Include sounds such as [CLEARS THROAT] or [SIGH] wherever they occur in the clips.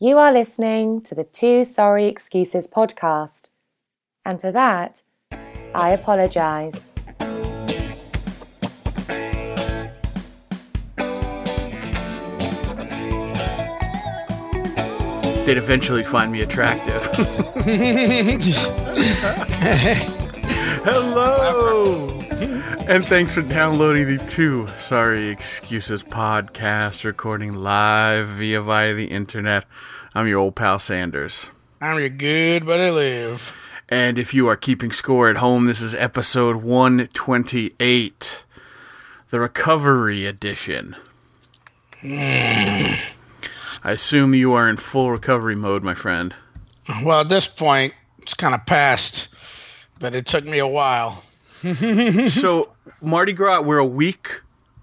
You are listening to the Two Sorry Excuses podcast. And for that, I apologise. They'd eventually find me attractive. [LAUGHS] [LAUGHS] Hello! And thanks for downloading the Two Sorry Excuses podcast, recording live via via the internet. I'm your old pal Sanders. I'm your good buddy Liv. And if you are keeping score at home, this is episode 128, the recovery edition. Mm. I assume you are in full recovery mode, my friend. Well, at this point, it's kind of past, but it took me a while. [LAUGHS] so, Mardi Gras, we're a week,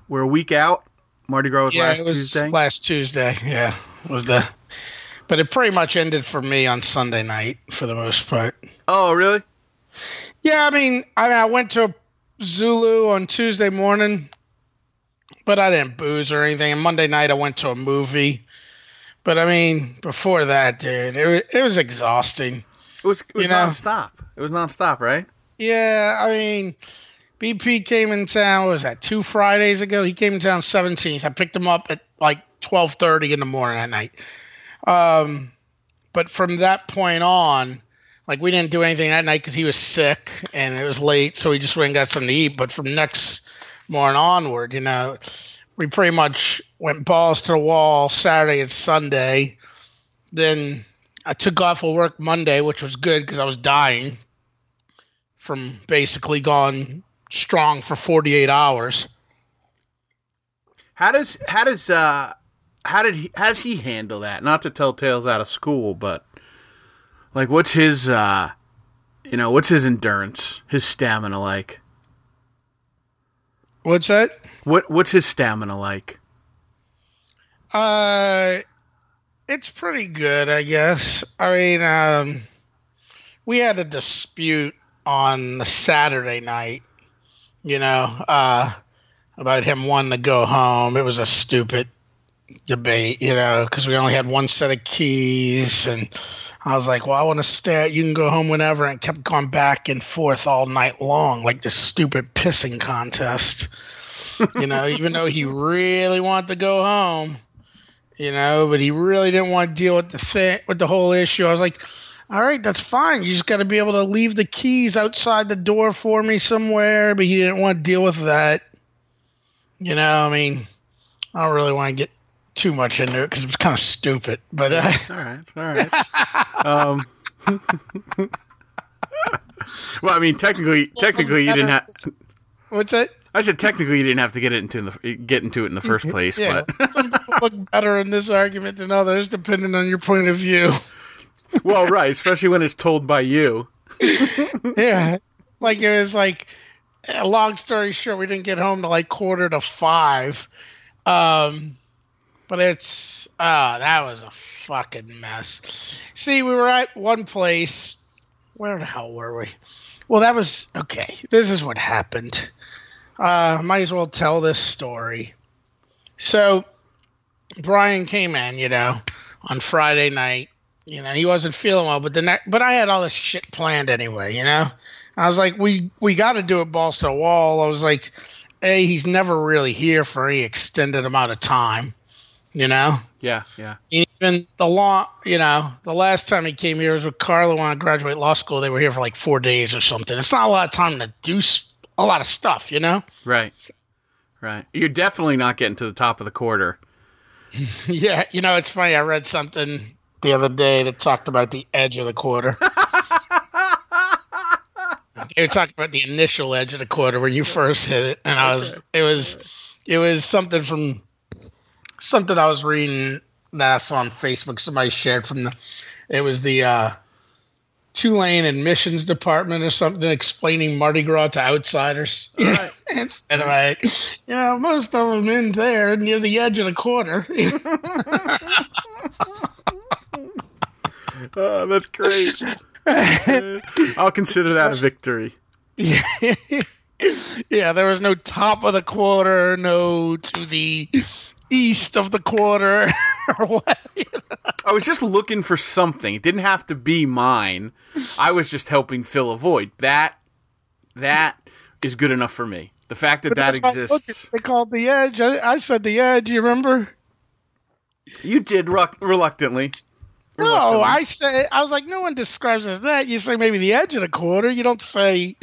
we're a week out. Mardi Gras was yeah, last it was Tuesday. Last Tuesday, yeah, was the. But it pretty much ended for me on Sunday night for the most part. oh, really? Yeah, I mean, I mean, I went to Zulu on Tuesday morning, but I didn't booze or anything. And Monday night, I went to a movie. But I mean, before that, dude, it was, it was exhausting. It was, it was You know- nonstop. It was nonstop, right? Yeah, I mean, BP came in town. Was that two Fridays ago? He came in town seventeenth. I picked him up at like twelve thirty in the morning that night. Um, but from that point on, like we didn't do anything that night because he was sick and it was late, so we just went and got something to eat. But from next morning onward, you know, we pretty much went balls to the wall Saturday and Sunday. Then I took off of work Monday, which was good because I was dying from basically gone strong for 48 hours. How does how does uh how did he has he handle that? Not to tell tales out of school, but like what's his uh you know, what's his endurance, his stamina like? What's that? What what's his stamina like? Uh, it's pretty good, I guess. I mean, um, we had a dispute on the Saturday night, you know, uh, about him wanting to go home. It was a stupid debate, you know, because we only had one set of keys, and I was like, "Well, I want to stay. You can go home whenever," and kept going back and forth all night long, like this stupid pissing contest. [LAUGHS] you know, even though he really wanted to go home, you know, but he really didn't want to deal with the thing with the whole issue. I was like, all right, that's fine. You just got to be able to leave the keys outside the door for me somewhere. But he didn't want to deal with that. You know, I mean, I don't really want to get too much into it because it was kind of stupid. But uh, [LAUGHS] All right, all right. um, [LAUGHS] well, I mean, technically, technically, you didn't have. what's that? I said technically, you didn't have to get it into the get into it in the first [LAUGHS] place, Yeah, but some people look better in this argument than others, depending on your point of view. [LAUGHS] well, right, especially when it's told by you. [LAUGHS] yeah. Like it was like a long story short, we didn't get home to like quarter to five. Um but it's ah, that was a fucking mess. See, we were at one place. Where the hell were we? Well, that was okay. This is what happened. Uh might as well tell this story. So Brian came in, you know, on Friday night. You know, he wasn't feeling well, but the next, but I had all this shit planned anyway. You know, I was like, we we got to do it balls to the wall. I was like, a he's never really here for any extended amount of time. You know, Yeah, yeah. even the long, you know, the last time he came here was with Carlo when I graduate law school. They were here for like four days or something. It's not a lot of time to do a lot of stuff. You know. Right. Right. You're definitely not getting to the top of the quarter. [LAUGHS] Yeah, you know, it's funny. I read something the other day that talked about the edge of the quarter. [LAUGHS] they were talking about the initial edge of the quarter where you first hit it, and I was, it was, it was something from something I was reading that I saw on Facebook. Somebody shared from the, it was the uh, Tulane admissions department or something explaining Mardi Gras to outsiders. Right. [LAUGHS] Instead of like, you know, most of them in there near the edge of the quarter. [LAUGHS] [LAUGHS] Oh, that's great. [LAUGHS] I'll consider that a victory. yeah, [LAUGHS] yeah. There was no top of the quarter, no to the east of the quarter, or what? I was just looking for something. It didn't have to be mine. I was just helping fill a void. That that is good enough for me. The fact that that That's why I looked exists. They called the edge. I, I said the edge. You remember? You did reluctantly. No, I say I was like, no one describes it as that. You say maybe the edge of the quarter. You don't say,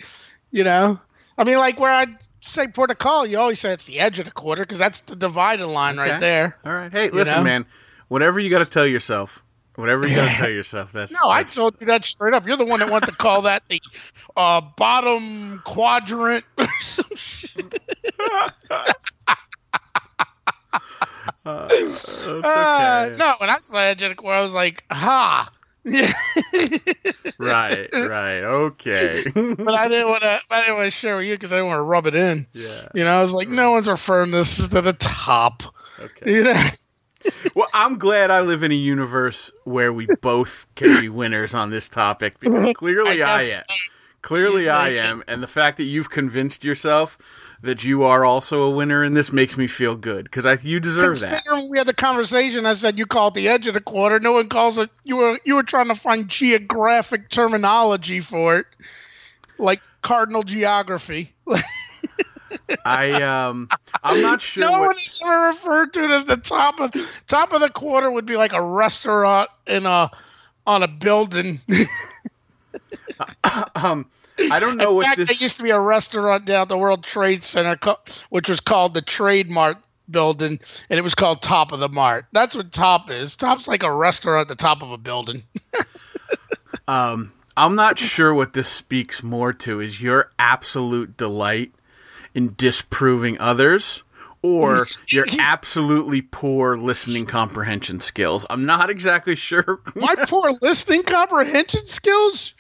you know. I mean, like where I say protocol, you always say it's the edge of the quarter because that's the dividing line Okay. right there. All right. Hey, listen, know? man. Whatever you got to tell yourself. Whatever you got to [LAUGHS] tell yourself. That's No, I told you that straight up. You're the one that wanted to call that the uh, bottom quadrant. [LAUGHS] [LAUGHS] some shit. It's Uh, no, when I saw of I was like, ha. Yeah. [LAUGHS] Right. Right. Okay. but I didn't want to. I didn't want to share with you because I didn't want to rub it in. yeah. You know, I was like, no one's referring this to the top. Okay. You know, [LAUGHS] Well, I'm glad I live in a universe where we both can be winners on this topic because [LAUGHS] clearly I, guess am. Clearly I am, and the fact that you've convinced yourself that you are also a winner in this makes me feel good because I you deserve that. We had the conversation, I said you call it the edge of the quarter. No one calls it. You were you were trying to find geographic terminology for it, like cardinal geography. [LAUGHS] I um I'm not sure no what one ever referred to it as the top of top of the quarter would be like a restaurant in a on a building. [LAUGHS] [CLEARS THROAT] um I don't know In what fact, this there used to be a restaurant down at the World Trade Center, which was called the Trade Mart building, and it was called Top of the Mart. That's what Top is. Top's like a restaurant at the top of a building. [LAUGHS] Um, I'm not sure what this speaks more to is your absolute delight in disproving others or [LAUGHS] your absolutely poor listening comprehension skills. I'm not exactly sure. My poor listening comprehension skills.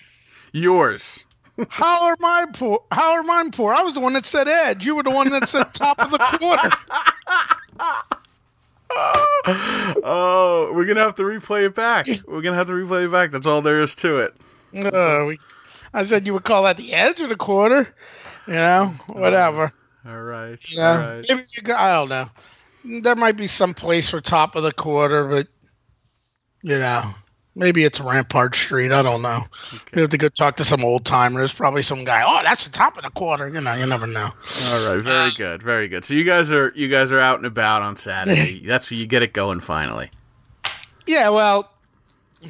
yours. How are my poor? How are mine poor? I was the one that said edge. You were the one that said top of the quarter. [LAUGHS] Oh, we're gonna have to replay it back. We're gonna have to replay it back. That's all there is to it. Uh, we, I said you would call that the edge of the quarter. You know, whatever. All right. You All right. maybe you go, I don't know. There might be some place for top of the quarter, but you know, maybe it's Rampart Street. I don't know. You have to go talk to some old timers. Probably some guy. Oh, that's the top of the quarter. You know, you never know. All right. Very good. Very good. So you guys are you guys are out and about on Saturday. [LAUGHS] That's where you get it going finally. Yeah, well,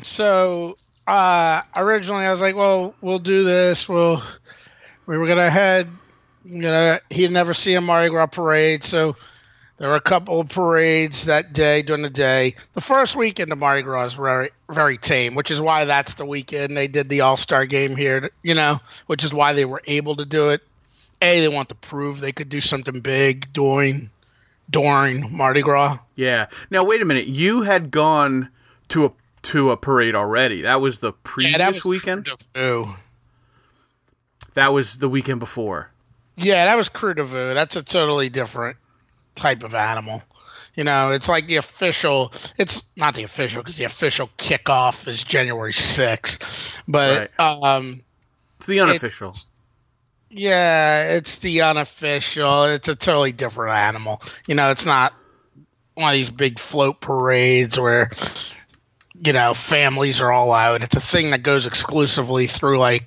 so uh, originally I was like, well, we'll do this. We'll we were gonna head. You know, he'd never see a Mardi Gras parade, so there were a couple of parades that day during the day. The first weekend of Mardi Gras is very very tame, which is why that's the weekend they did the All Star game here. You know, which is why they were able to do it. A, they want to prove they could do something big during during Mardi Gras. Yeah. Now wait a minute. You had gone to a to a parade already. That was the previous Yeah, that was weekend. That was the weekend before. Yeah, that was Krewe du Vieux. That's a totally different type of animal. You know, it's like the official. It's not the official because the official kickoff is January 6th. But um, It's the unofficial. It's- yeah, it's the unofficial. It's a totally different animal. You know, it's not one of these big float parades where you know families are all out. It's a thing that goes exclusively through like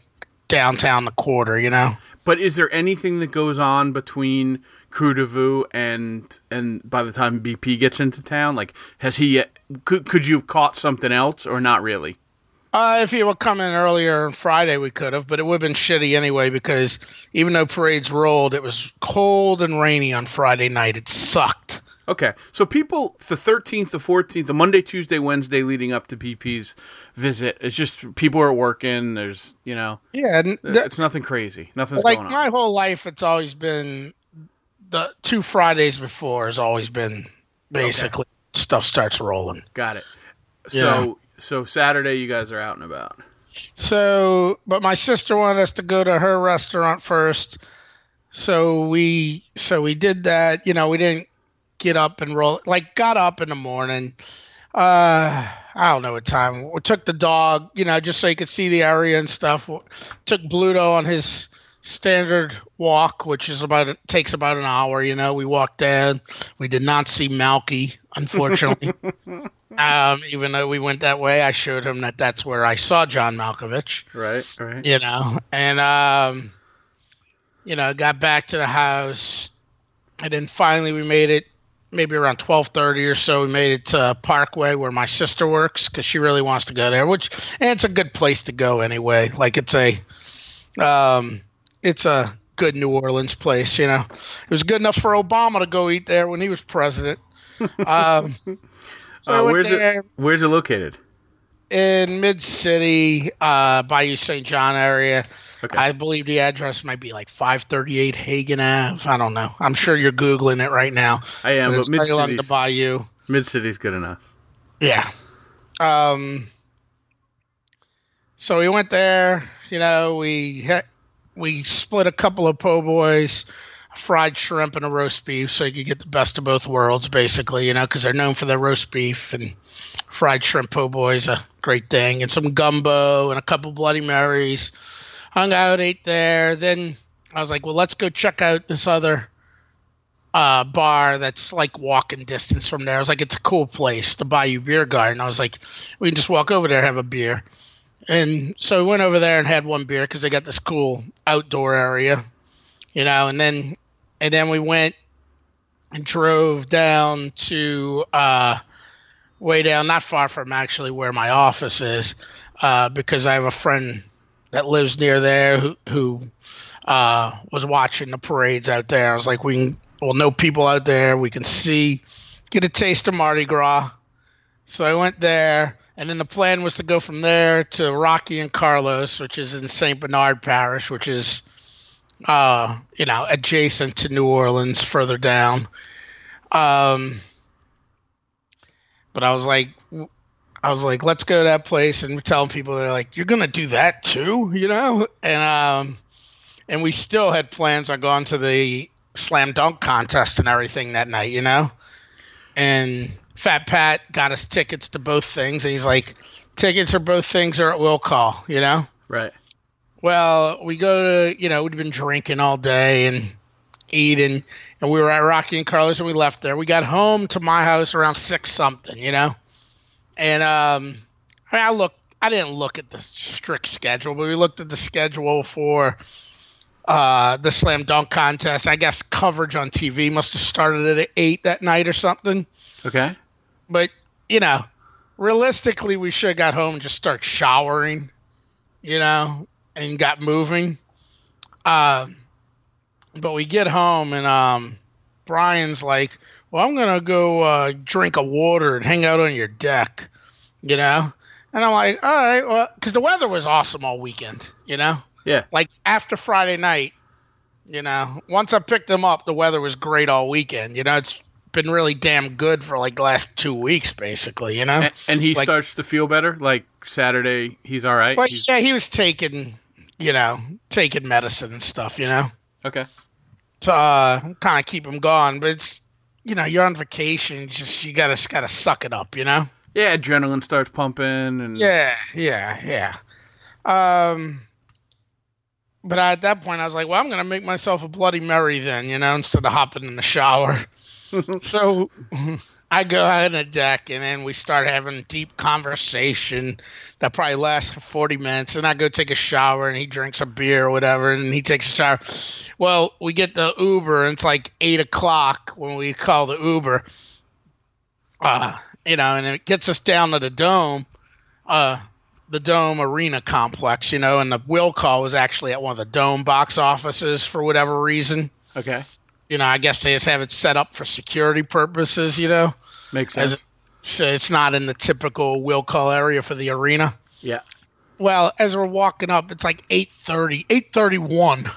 downtown the quarter. You know. But is there anything that goes on between Vieux and and by the time BP gets into town? Like, has he yet? Could could you have caught something else or not really? Uh, if he would come in earlier on Friday, we could have, but it would have been shitty anyway because even though parades rolled, it was cold and rainy on Friday night. It sucked. Okay, so people the thirteenth, the fourteenth, the Monday, Tuesday, Wednesday leading up to BP's visit, it's just people are working. There's you know, Yeah, th- it's nothing crazy. Nothing's like going on. my whole life, it's always been the two Fridays before has always been basically stuff starts rolling. Got it. So Yeah. so Saturday, you guys are out and about. So, but my sister wanted us to go to her restaurant first. So we so we did that. You know, we didn't get up and roll like got up in the morning. Uh I don't know what time. We took the dog, you know, just so you could see the area and stuff. Took Bluto on his standard walk, which is about takes about an hour, you know. We walked down. We did not see Malky, unfortunately. [LAUGHS] um, even though we went that way, I showed him that that's where I saw John Malkovich. right, right. You know, and um, you know, got back to the house, and then finally we made it. Maybe around twelve thirty or so, we made it to Parkway where my sister works because she really wants to go there. Which and it's a good place to go anyway. Like it's a, um, it's a good New Orleans place. You know, it was good enough for Obama to go eat there when he was president. [LAUGHS] Um, so Uh, where's there it? Where's it located? in Mid City, uh, Bayou St. John area. Okay. I believe the address might be like 538 Hagan Ave. I don't know. I'm sure you're googling it right now. I am, But but mid right along the city's bayou. mid city's good enough. Yeah. Um. So we went there. You know, we had, we split a couple of po' boys, fried shrimp and a roast beef, so you could get the best of both worlds, basically. You know, because they're known for their roast beef and fried shrimp po' boys, a great thing, and some gumbo and a couple Bloody Marys. Hung out, ate there. Then I was like, well, let's go check out this other uh, bar that's like walking distance from there. I was like, it's a cool place, the Bayou Beer Garden. I was like, we can just walk over there have a beer. And so we went over there and had one beer because they got this cool outdoor area, you know. And then, and then we went and drove down to uh, way down, not far from actually where my office is, uh, because I have a friend that lives near there who who uh, was watching the parades out there. I was like, we can, we'll know people out there. We can see, get a taste of Mardi Gras. So I went there, and then the plan was to go from there to Rocky and Carlo's, which is in St. Bernard Parish, which is, uh, you know, adjacent to New Orleans, further down. Um, but I was like, I was like, let's go to that place, and telling people they're like, you're gonna do that too, you know, and um, and we still had plans on going to the slam dunk contest and everything that night, you know, and Fat Pat got us tickets to both things, and he's like, tickets for both things are at will call, you know. Right. Well, we go to, you know, we'd been drinking all day and eating, and we were at Rocky and Carlo's, and we left there. We got home to my house around six something, you know, and um, I, mean, I looked, I didn't look at the strict schedule, but we looked at the schedule for uh the slam dunk contest. I guess coverage on TV must have started at eight that night or something. Okay. But you know, realistically, we should have got home and just start showering, you know, and got moving. Um, but we get home and um, Brian's like, "Well, I'm gonna go uh, drink a water and hang out on your deck," you know. And I'm like, "All right, well, because the weather was awesome all weekend, you know." Yeah. Like after Friday night, you know, once I picked him up, the weather was great all weekend. You know, it's been really damn good for like last two weeks, basically. You know. And, and he Like- starts to feel better. Like Saturday, he's all right. He's- yeah, he was taking, you know, taking medicine and stuff, you know, okay. to uh, kind of keep him gone. But it's, you know, you're on vacation, you just you gotta gotta suck it up, you know. Yeah, adrenaline starts pumping, and Yeah, yeah, yeah. Um, but at that point, I was like, well, I'm gonna make myself a Bloody Mary then, you know, instead of hopping in the shower. [LAUGHS] so I go out on the deck, and then we start having deep conversation that probably lasts for 40 minutes. And I go take a shower, and he drinks a beer or whatever, and he takes a shower. Well, we get the Uber, and it's like eight o'clock when we call the Uber. Uh, you know, and it gets us down to the dome, uh, the dome arena complex, you know, and the will call was actually at one of the dome box offices for whatever reason. okay, You know, I guess they just have it set up for security purposes, you know. makes sense. it- So it's not in the typical will call area for the arena. yeah, Well, as we're walking up, it's like 8:30, 8:31.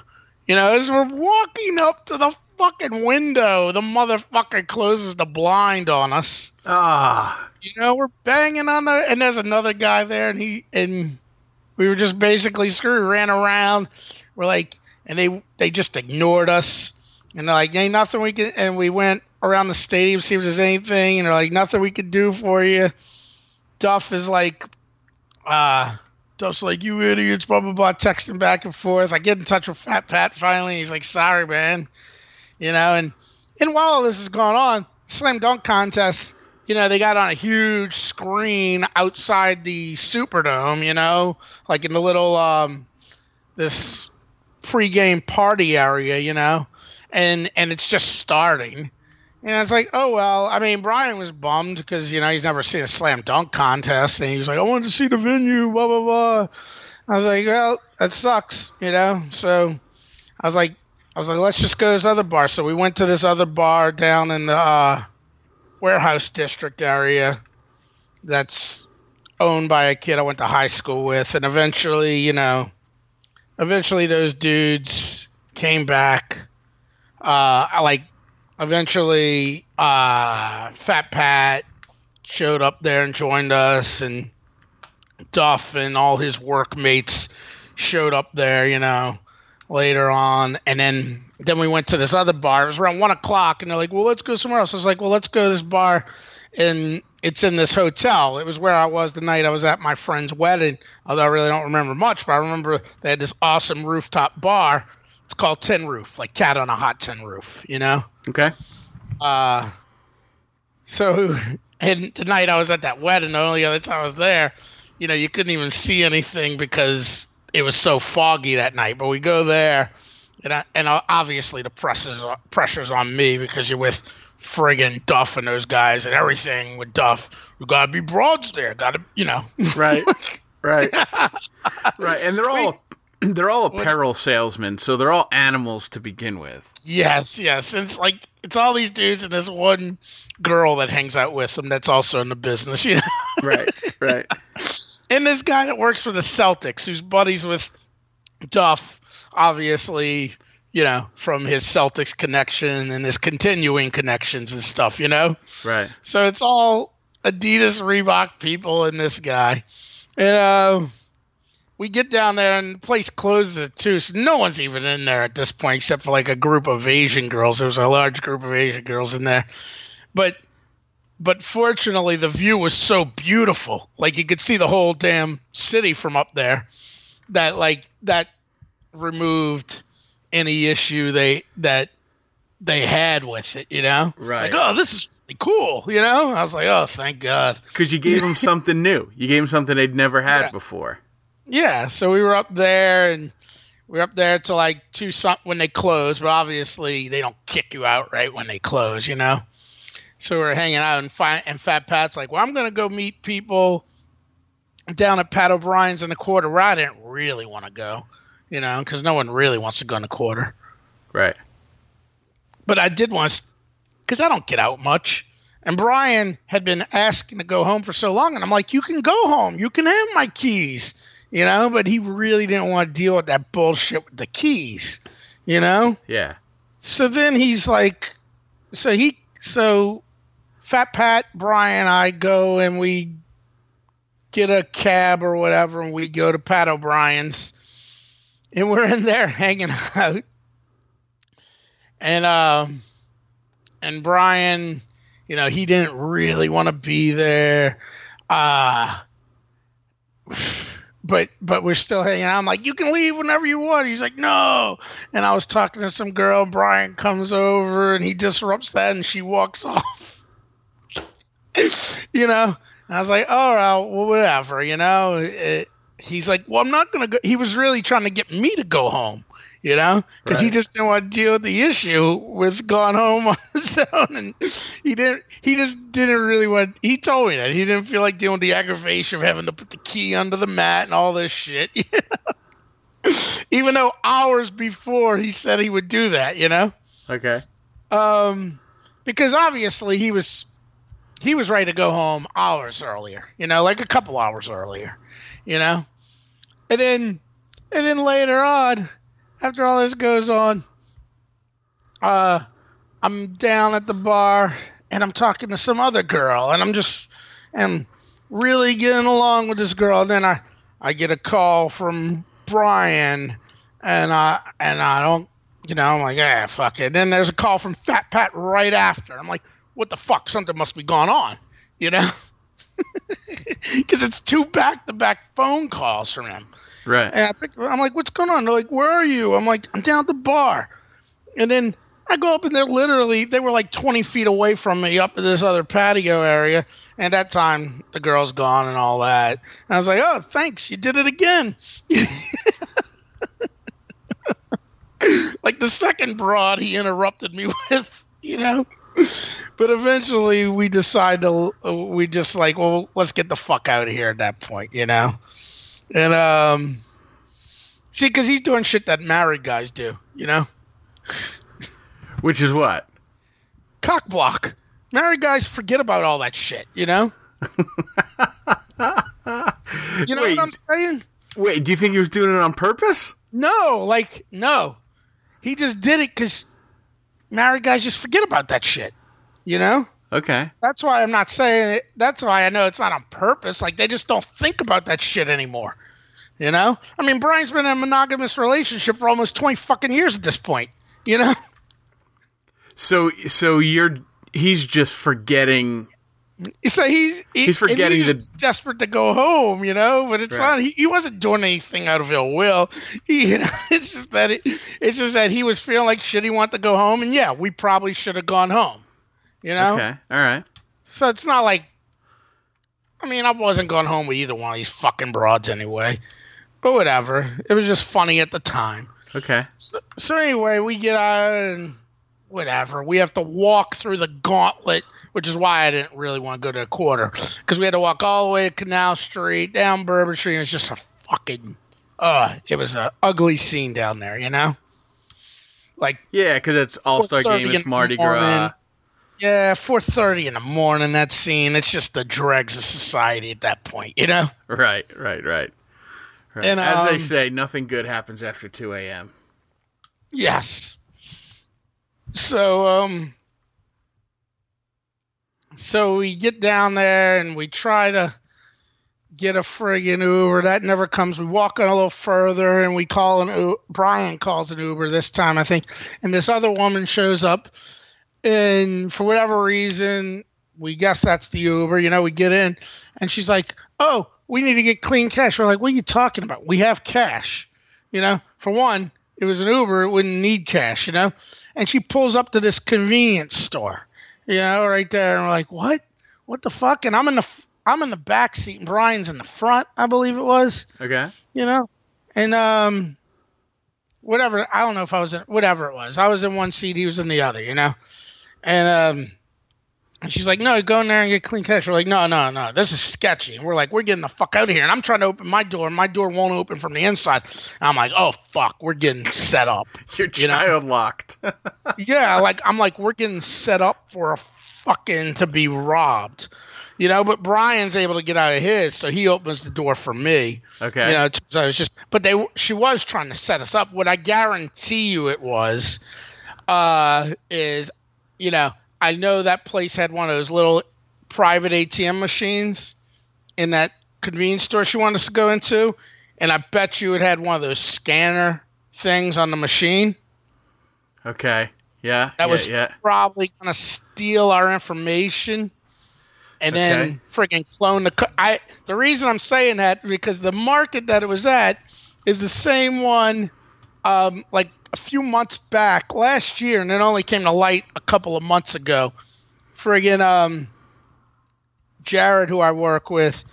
You know, as we're walking up to the fucking window, the motherfucker closes the blind on us. ah, You know, we're banging on the and there's another guy there and he and we were just basically screwed, ran around. We're like and they they just ignored us. And they're like, ain't nothing we can and we went around the stadium, see if there's anything, and they're like, nothing we can do for you. Duff is like uh Duff's like, you idiots, blah blah blah, texting back and forth. I get in touch with Fat Pat finally. He's like, sorry, man. You know, and and while all this is going on, slam dunk contest you know, they got on a huge screen outside the Superdome, you know, like in the little um this pregame party area, you know, and and it's just starting. And I was like, oh well. I mean, Brian was bummed because you know he's never seen a slam dunk contest, and he was like, I wanted to see the venue, blah blah blah. I was like, well, that sucks, you know. So I was like, I was like, let's just go to this other bar. So we went to this other bar down in the uh, warehouse district area that's owned by a kid I went to high school with, and eventually, you know, eventually those dudes came back. Uh, like eventually uh, Fat Pat showed up there and joined us, and Duff and all his workmates showed up there, you know, later on, and then then we went to this other bar. It was around one o'clock, and they're like, "Well, let's go somewhere else." I was like, "Well, let's go to this bar." And it's in this hotel. It was where I was the night I was at my friend's wedding. Although I really don't remember much, but I remember they had this awesome rooftop bar. It's called Tin Roof, like cat on a hot tin roof, you know. Okay. Uh, so and the night I was at that wedding, the only other time I was there, you know, you couldn't even see anything because it was so foggy that night. But we go there, and I, and obviously the pressure's pressure's on me because you're with friggin' Duff and those guys and everything with Duff. We gotta be broads there. Gotta, you know. Right. [LAUGHS] right. right. And they're all [CLEARS THROAT] they're all apparel salesmen, so they're all animals to begin with. Yes, yes. It's like it's all these dudes and this one girl that hangs out with them that's also in the business, [LAUGHS] you know. Right. Right. [LAUGHS] and this guy that works for the Celtics, who's buddies with Duff, obviously, you know, from his Celtics connection and his continuing connections and stuff, you know? Right. So it's all Adidas, Reebok people and this guy. And uh, we get down there and the place closes at 2, so no one's even in there at this point except for like a group of Asian girls. There was a large group of Asian girls in there. But but fortunately the view was so beautiful like you could see the whole damn city from up there that like that removed any issue they that they had with it you know Right. like oh this is cool you know i was like oh thank god Because you gave [LAUGHS] them something new. You gave them something they'd never had Yeah. before. Yeah so we were up there and we were up there till like two some when they close but obviously they don't kick you out right when they close you know so we we're hanging out and fi- and fat pat's like well i'm gonna go meet people down at pat o'brien's in the quarter where i didn't really want to go you know because no one really wants to go in the quarter Right. but I did want to, because I don't get out much. And Brian had been asking to go home for so long, and I'm like, you can go home, you can have my keys, you know. But he really didn't want to deal with that bullshit with the keys, you know. Yeah. So then he's like, so he, so Fat Pat, Brian, I go and we get a cab or whatever, and we go to Pat O'Brien's, and we're in there [LAUGHS] hanging out, and um, and Brian, you know, he didn't really want to be there, uh. But but we're still hanging out. I'm like, you can leave whenever you want. He's like, no. And I was talking to some girl. Brian comes over and he disrupts that, and she walks [LAUGHS] off. you know, and I was like, all right, well, whatever. You know, it, he's like, well, I'm not gonna go. He was really trying to get me to go home. You know, because he just didn't want to deal with the issue with going home on [LAUGHS] his own, and he didn't. He just didn't really want. He told me that he didn't feel like dealing with the aggravation of having to put the key under the mat and all this shit. [LAUGHS] You know? Even though hours before he said he would do that, you know Okay. um, because obviously he was he was ready to go home hours earlier, you know, like a couple hours earlier, you know, and then and then later on, after all this goes on, uh, I'm down at the bar and I'm talking to some other girl, and I'm just am really getting along with this girl. And then I I get a call from Brian, and I and I don't you know, I'm like, ah, fuck it. And Then there's a call from Fat Pat right after. I'm like, what the fuck? Something must be going on, you know? [LAUGHS] Because it's two back to back phone calls from him. Right. And I pick, I'm like, what's going on? They're like, where are you? I'm like, I'm down at the bar. And then I go up and they're literally they were like 20 feet away from me up in this other patio area. And that time the girl's gone and all that. And I was like, oh, thanks, you did it again. [LAUGHS] like the second broad he interrupted me [LAUGHS] with, you know. But eventually we decide to we just like, well, let's get the fuck out of here at that point, you know. And um, see, because he's doing shit that married guys do, you know. Which is what? Cock block. Married guys forget about all that shit, you know. [LAUGHS] you know Wait. what I'm saying? Wait, do you think he was doing it on purpose? No, like no. He just did it because married guys just forget about that shit. You know. Okay. That's why I'm not saying it. That's why I know it's not on purpose. Like they just don't think about that shit anymore. You know? I mean, Brian's been in a monogamous relationship for almost 20 fucking years at this point. You know? So so you're he's just forgetting So he's he, He's forgetting the- desperate to go home, you know. But it's Right. not. He, he wasn't doing anything out of ill will. He, [LAUGHS] you know, it's just that it, it's just that he was feeling like shit. He wanted to go home, and yeah, we probably should have gone home. You know. Okay. All right. So it's not like. I mean, I wasn't going home with either one of these fucking broads anyway. But whatever. It was just funny at the time. Okay. So, so anyway, we get out and whatever. We have to walk through the gauntlet, which is why I didn't really want to go to a quarter because we had to walk all the way to Canal Street, down Bourbon Street. It was just a fucking, uh, it was an ugly scene down there, you know. Like Yeah, because it's All Star Game, it's Mardi. Gras. Yeah, four thirty in the morning. That scene, it's just the dregs of society at that point, you know. Right, right, right. right. And, As they um, say, nothing good happens after two a.m. Yes. So um so we get down there and we try to get a friggin' Uber. That never comes. We walk on a little further and we call an U- Brian calls an Uber this time, I think. And this other woman shows up and for whatever reason, we guess that's the Uber. You know, we get in and she's like, "Oh, we need to get clean cash." We're like, "What are you talking about? We have cash." You know, for one, it was an Uber, it wouldn't need cash, you know? And she pulls up to this convenience store, you know, right there. And we're like, what? What the fuck? And I'm in the, I'm in the back seat and Brian's in the front, I believe it was, Okay. you know? And, um, whatever, I don't know if I was in, whatever it was. I was in one seat, he was in the other, you know? And, um, she's like, no, go in there and get clean cash. We're like, no, no, no, this is sketchy. And we're like, we're getting the fuck out of here. And I'm trying to open my door, and my door won't open from the inside. And I'm like, oh, fuck, we're getting set up. [LAUGHS] You're You know? child locked. [LAUGHS] yeah, like, I'm like, we're getting set up for a fucking to be robbed. You know, but Brian's able to get out of his, so he opens the door for me. okay. You know, so it's just, but they, she was trying to set us up. What I guarantee you it was, uh, is, you know, I know that place had one of those little private ATM machines in that convenience store she wanted us to go into, and I bet you it had one of those scanner things on the machine okay. Yeah. that yeah, was yeah. probably gonna steal our information and then Okay. friggin' clone the. Co- I the reason I'm saying that because the market that it was at is the same one, um, like a few months back last year, and it only came to light a couple of months ago. Friggin' um, Jared, who I work with,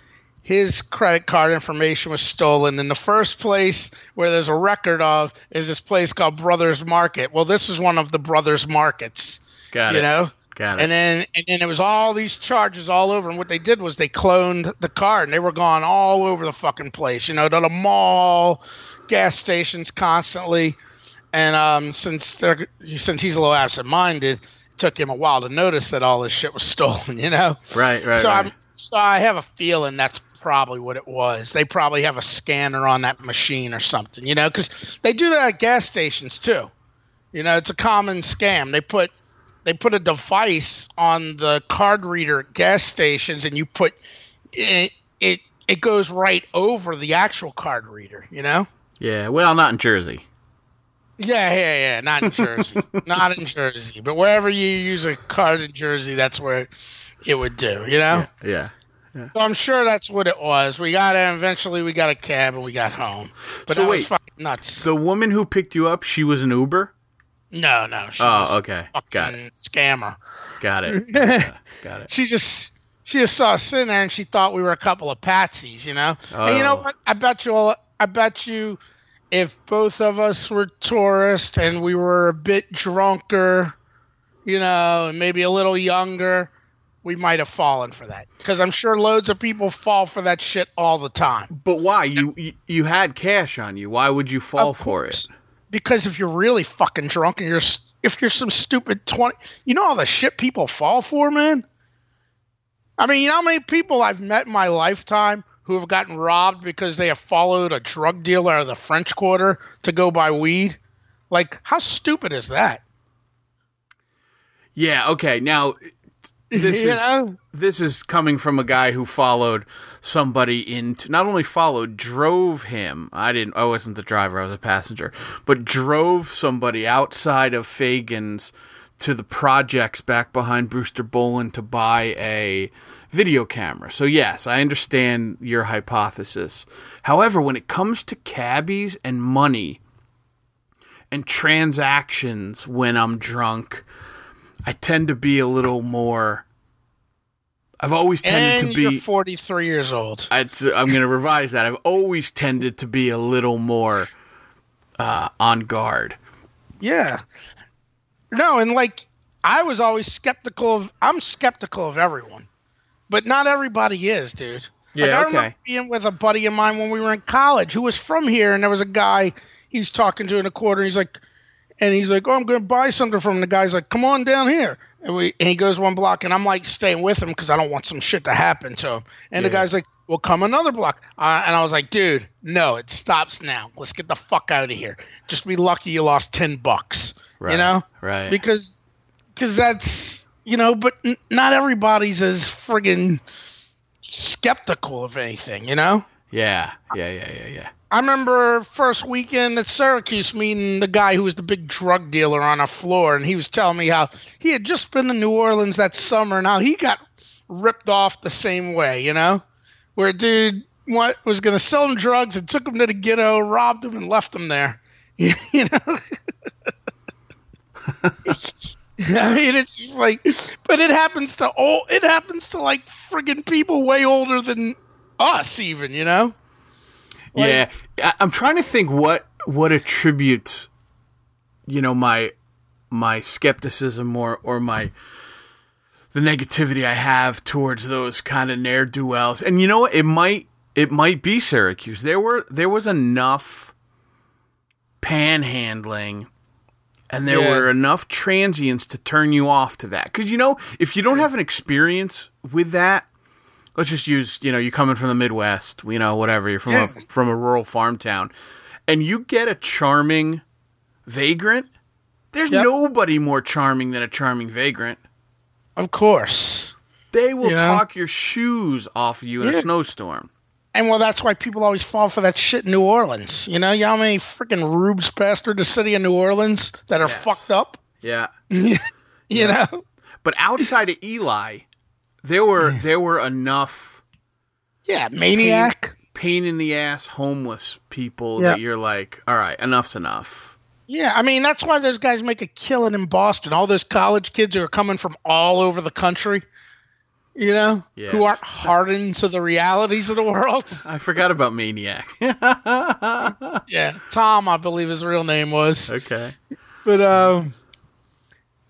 his credit card information was stolen. And the first place where there's a record of is this place called Brothers Market. Well, this is one of the Brothers Markets, Got you it. You know? Got it. And then and then it was all these charges all over. And what they did was they cloned the card and they were gone all over the fucking place, you know, to the mall, gas stations constantly. And um, since they're since he's a little absent minded, it took him a while to notice that all this shit was [LAUGHS] stolen, you know? right. Right. so right. I'm so I have a feeling that's probably what it was. They probably have a scanner on that machine or something, you know, because they do that at gas stations too. You know, it's a common scam. They put they put a device on the card reader at gas stations, and you put it it it goes right over the actual card reader. You know. Yeah. Well, not in Jersey. Yeah, yeah, yeah. Not in Jersey. [LAUGHS] not in Jersey. But wherever you use a card in Jersey, that's where it would do, you know? Yeah. So I'm sure that's what it was. We got in, eventually we got a cab and we got home. But So that wait. was fucking nuts. The woman who picked you up, she was an Uber. No, no. She Oh, was okay. a Got fucking Scammer. Got it. [LAUGHS] Yeah, got it. She just she just saw us sitting there and she thought we were a couple of patsies, you know. And you know Oh. what? I bet you all. I bet you, if both of us were tourists and we were a bit drunker, you know, and maybe a little younger, we might have fallen for that. Because I'm sure loads of people fall for that shit all the time. But why? You, you you had cash on you. Why would you fall for it? Because if you're really fucking drunk and you're if you're some stupid twenty, you know all the shit people fall for, man. I mean, you know how many people I've met in my lifetime who have gotten robbed because they have followed a drug dealer out of the French Quarter to go buy weed? Like, how stupid is that? Yeah. Okay. Now, [LAUGHS] this You is know? this is coming from a guy who followed somebody into not only followed, drove him. I didn't. I wasn't the driver. I was a passenger, but drove somebody outside of Faegan's to the projects back behind Brewster Boland to buy a video camera. So yes, I understand your hypothesis. However, when it comes to cabbies and money and transactions when I'm drunk, I tend to be a little more. I've always tended And to you're be. 43 years old. I'd, I'm going to revise that. I've always tended to be a little more uh, on guard. Yeah. No, and like I was always skeptical of I'm skeptical of everyone. But not everybody is, dude. like, Yeah, I remember okay. being with a buddy of mine when we were in college who was from here and there was a guy he was talking to in a quarter and he's like and he's like, Oh, I'm gonna buy something from him. The guy's like, Come on down here. And we and he goes one block and I'm like staying with him because I don't want some shit to happen to him. And the guy's like, Well, come another block. Uh, and I was like, Dude, no, it stops now. Let's get the fuck out of here. Just be lucky you lost ten bucks. Right. You know? Right. because because that's you know but n- not everybody's as friggin skeptical of anything you know yeah. Yeah. Yeah. Yeah. Yeah. i remember first weekend at syracuse meeting the guy who was the big drug dealer on our floor and he was telling me how he had just been to new orleans that summer and how he got ripped off the same way you know where a dude what was going to sell him drugs and took him to the ghetto robbed him and left him there [LAUGHS] you know [LAUGHS] [LAUGHS] I mean, it's just like, but it happens to all. It happens to like friggin' people way older than us, even. You know? Like- yeah. I'm trying to think what what attributes, you know, my my skepticism or or my the negativity I have towards those kind of ne'er do wells. And you know what? It might it might be Syracuse. There were there was enough panhandling and there Yeah. were enough transients to turn you off to that. Because you know, if you don't have an experience with that, let's just use you know you're coming from the Midwest, you know whatever you're from Yeah. a from a rural farm town, and you get a charming vagrant. There's Yep. nobody more charming than a charming vagrant. Of course. They will Yeah. talk your shoes off of you in Yeah. a snowstorm. And well, that's why people always fall for that shit in New Orleans. You know, you know how many freaking rubes through the city of New Orleans that are Yes. fucked up? Yeah. [LAUGHS] you know? But outside of Eli, there were there were enough Yeah, maniac. pain in the ass homeless people Yeah. that you're like, all right, enough's enough. Yeah, I mean that's why those guys make a killing in Boston. All those college kids who are coming from all over the country, you know, Yeah. who aren't hardened to the realities of the world. [LAUGHS] I forgot about Maniac. [LAUGHS] yeah, Tom, I believe his real name was. okay. But um,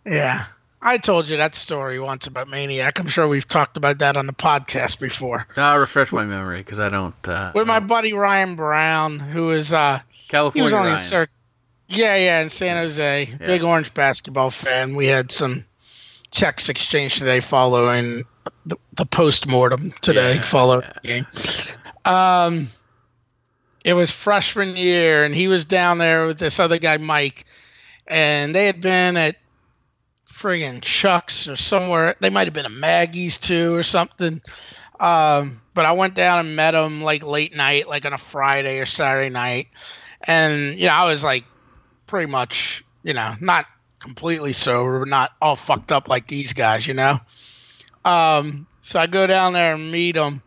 yeah, I told you that story once about Maniac. I'm sure we've talked about that on the podcast before. I'll refresh my memory because I don't. Uh, With my buddy Ryan Brown, who is uh, California. he was only Ryan. in Cir- yeah, yeah, in San Jose. Big Orange basketball fan. We had some checks exchanged today following the, the post mortem today, Yeah, following the game. Um, it was freshman year, and he was down there with this other guy, Mike, and they had been at friggin' Chuck's or somewhere. They might have been at Maggie's too or something. Um, but I went down and met him like late night, like on a Friday or Saturday night, and you know I was like pretty much, you know, not completely sober, but not all fucked up like these guys, you know. Um, so I go down there and meet him,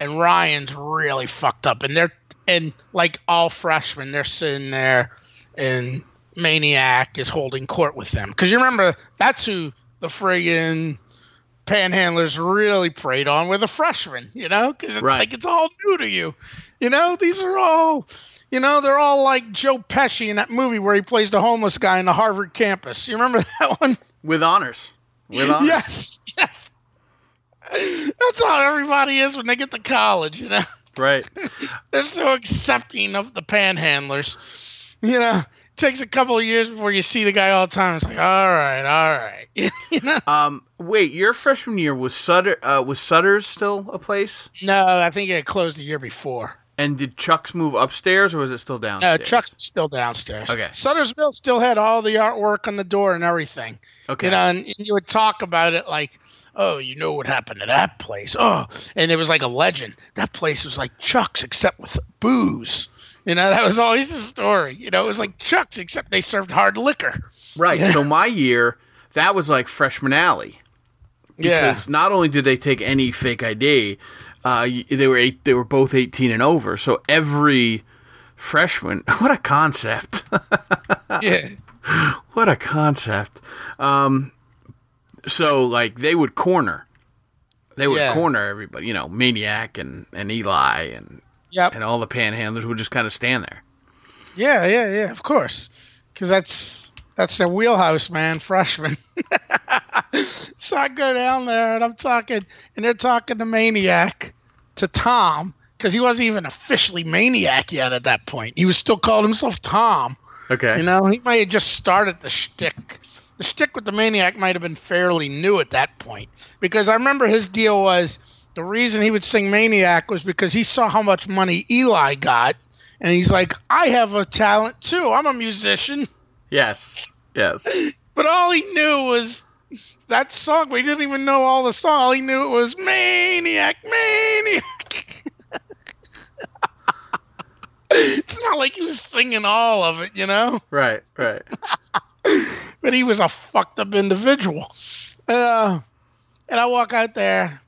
and Ryan's really fucked up, and they're and like all freshmen, they're sitting there, and Maniac is holding court with them. Because you remember, that's who the friggin' panhandlers really preyed on were the freshmen, you know? Because it's Right. like it's all new to you. You know, these are all, you know, they're all like Joe Pesci in that movie where he plays the homeless guy in the Harvard campus. You remember [LAUGHS] that one? With honors. With honors. Yes, [LAUGHS] yes. That's how everybody is when they get to college, you know? Right. [LAUGHS] They're so accepting of the panhandlers. You know, it takes a couple of years before you see the guy all the time. It's like, all right, all right. [LAUGHS] you know? Um. Wait. Your freshman year was Sutter. Uh, was Sutter's still a place? No, I think it closed the year before. And did Chuck's move upstairs or was it still downstairs? No? Chuck's still downstairs. Okay. Sutter's Mill still had all the artwork on the door and everything. Okay. You know, and, and you would talk about it like, oh, you know what happened to that place. Oh, and it was like a legend. That place was like Chuck's except with booze. You know, that was always the story. You know, it was like Chuck's except they served hard liquor. right. So my year, that was like freshman alley. Yeah. because not only did they take any fake ID, uh, they were eight, they were both eighteen and over. So every freshman, [LAUGHS] what a concept! [LAUGHS] Yeah. what a concept. Um, so like they would corner, they would Yeah. corner everybody. You know, Maniac and and Eli and Yep. and all the panhandlers would just kind of stand there. Yeah, yeah, yeah, of course. Because that's that's their wheelhouse, man, freshman. [LAUGHS] so I go down there and I'm talking, and they're talking to Maniac, to Tom, because he wasn't even officially Maniac yet at that point. He was still called himself Tom. Okay. You know, he might have just started the shtick. The shtick with the Maniac might have been fairly new at that point. Because I remember his deal was the reason he would sing Maniac was because he saw how much money Eli got. And he's like, I have a talent too. I'm a musician. Yes. Yes. [LAUGHS] But all he knew was that song. We didn't even know all the song. All he knew was Maniac, Maniac. [LAUGHS] it's not like he was singing all of it, you know? right. Right. [LAUGHS] [LAUGHS] but he was a fucked up individual. Uh, and I walk out there,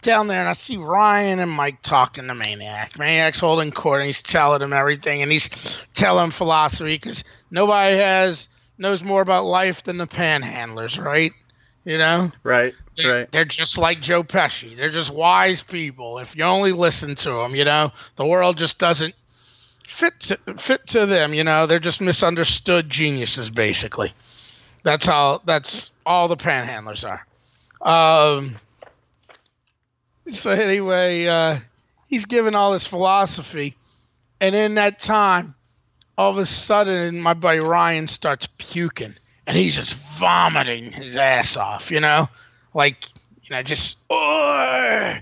down there, and I see Ryan and Mike talking to Maniac. Maniac's holding court, and he's telling him everything, and he's telling him philosophy because nobody has knows more about life than the panhandlers, right? You know, Right. they're, Right. they're just like Joe Pesci. They're just wise people. If you only listen to them, you know, the world just doesn't fit to, fit to them. You know, they're just misunderstood geniuses, basically. That's how. That's all the panhandlers are. Um. So anyway, uh, he's giving all this philosophy, and in that time, all of a sudden, my buddy Ryan starts puking, and he's just vomiting his ass off. You know, like you know, just oh,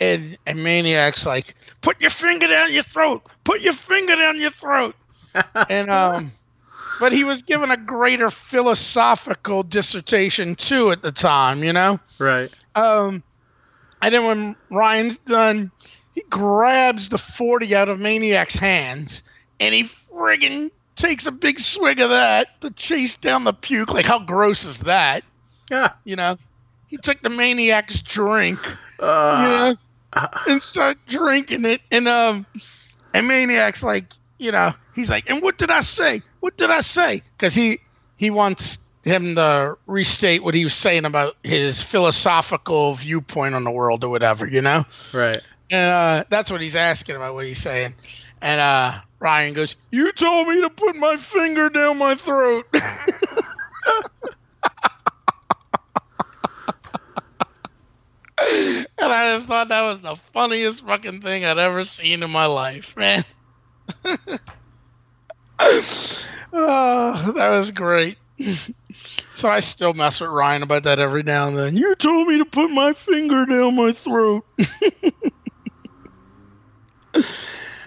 and and maniac's like, put your finger down your throat, put your finger down your throat, [LAUGHS] and um. But he was given a greater philosophical dissertation too at the time, you know. Right. Um, and then when Ryan's done, he grabs the 40 out of Maniac's hands and he friggin' takes a big swig of that to chase down the puke. Like, how gross is that? Yeah. You know, he took the Maniac's drink, Uh, you know, and start drinking it. And, um, and Maniac's like, you know, he's like, and what did I say? What did I say? Because he, he wants him to restate what he was saying about his philosophical viewpoint on the world or whatever, you know? Right. And uh, that's what he's asking about what he's saying. And uh, Ryan goes, You told me to put my finger down my throat. [LAUGHS] and I just thought that was the funniest fucking thing I'd ever seen in my life, man. oh, [LAUGHS] that was great. [LAUGHS] so I still mess with Ryan about that every now and then. You told me to put my finger down my throat. [LAUGHS]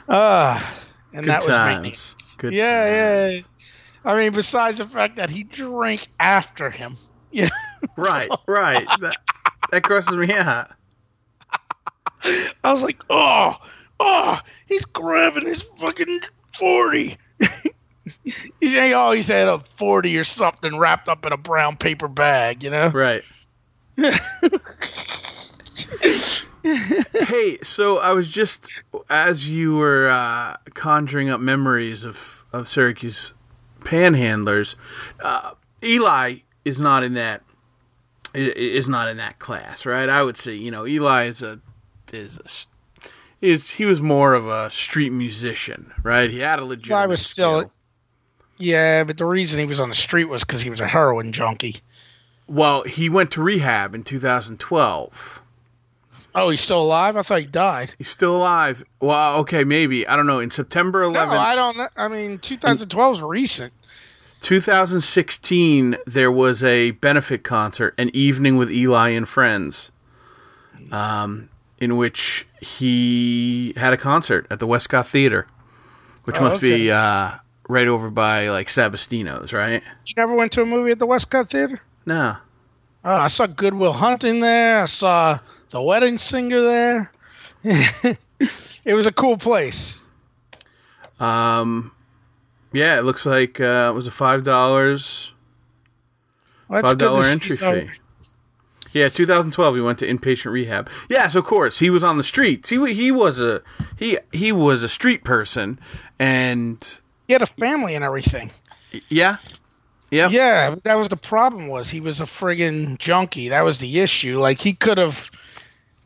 Ah, and Good that was me. Good Yeah, times. yeah. I mean, besides the fact that he drank after him. Yeah. Right. Right. that, that grosses me out. I was like, oh, oh, he's grabbing his fucking 40. He's [LAUGHS] he always had a 40 or something wrapped up in a brown paper bag, you know? Right. [LAUGHS] hey, so I was just as you were uh, conjuring up memories of of Syracuse panhandlers. Uh, Eli is not in that is not in that class, right? I would say you know Eli is a is a, s- is he was more of a street musician, right? He had a legit. I was still, yeah, but the reason he was on the street was because he was a heroin junkie. well. He went to rehab in 2012. Oh, he's still alive? I thought he died. He's still alive. Well, okay, maybe I don't know. In September 11th, No, I don't. know. I mean, 2012 is recent. 2016, there was a benefit concert, an evening with Eli and friends, um, in which he had a concert at the Westcott Theater, which Oh, must okay. be uh, right over by like Sabastino's, right? You never went to a movie at the Westcott Theater? No. Oh, I saw Goodwill Hunting there. I saw The Wedding Singer there. [LAUGHS] it was a cool place. Um, yeah, it looks like uh, it was a five dollars Well, five see entry fee. Yeah, 2012. He went to inpatient rehab. Yes, of course. He was on the streets. He he was a he he was a street person, and He had a family and everything. yeah, yeah, Yeah, that was the problem. Was he was a friggin' junkie? That was the issue. Like he could have.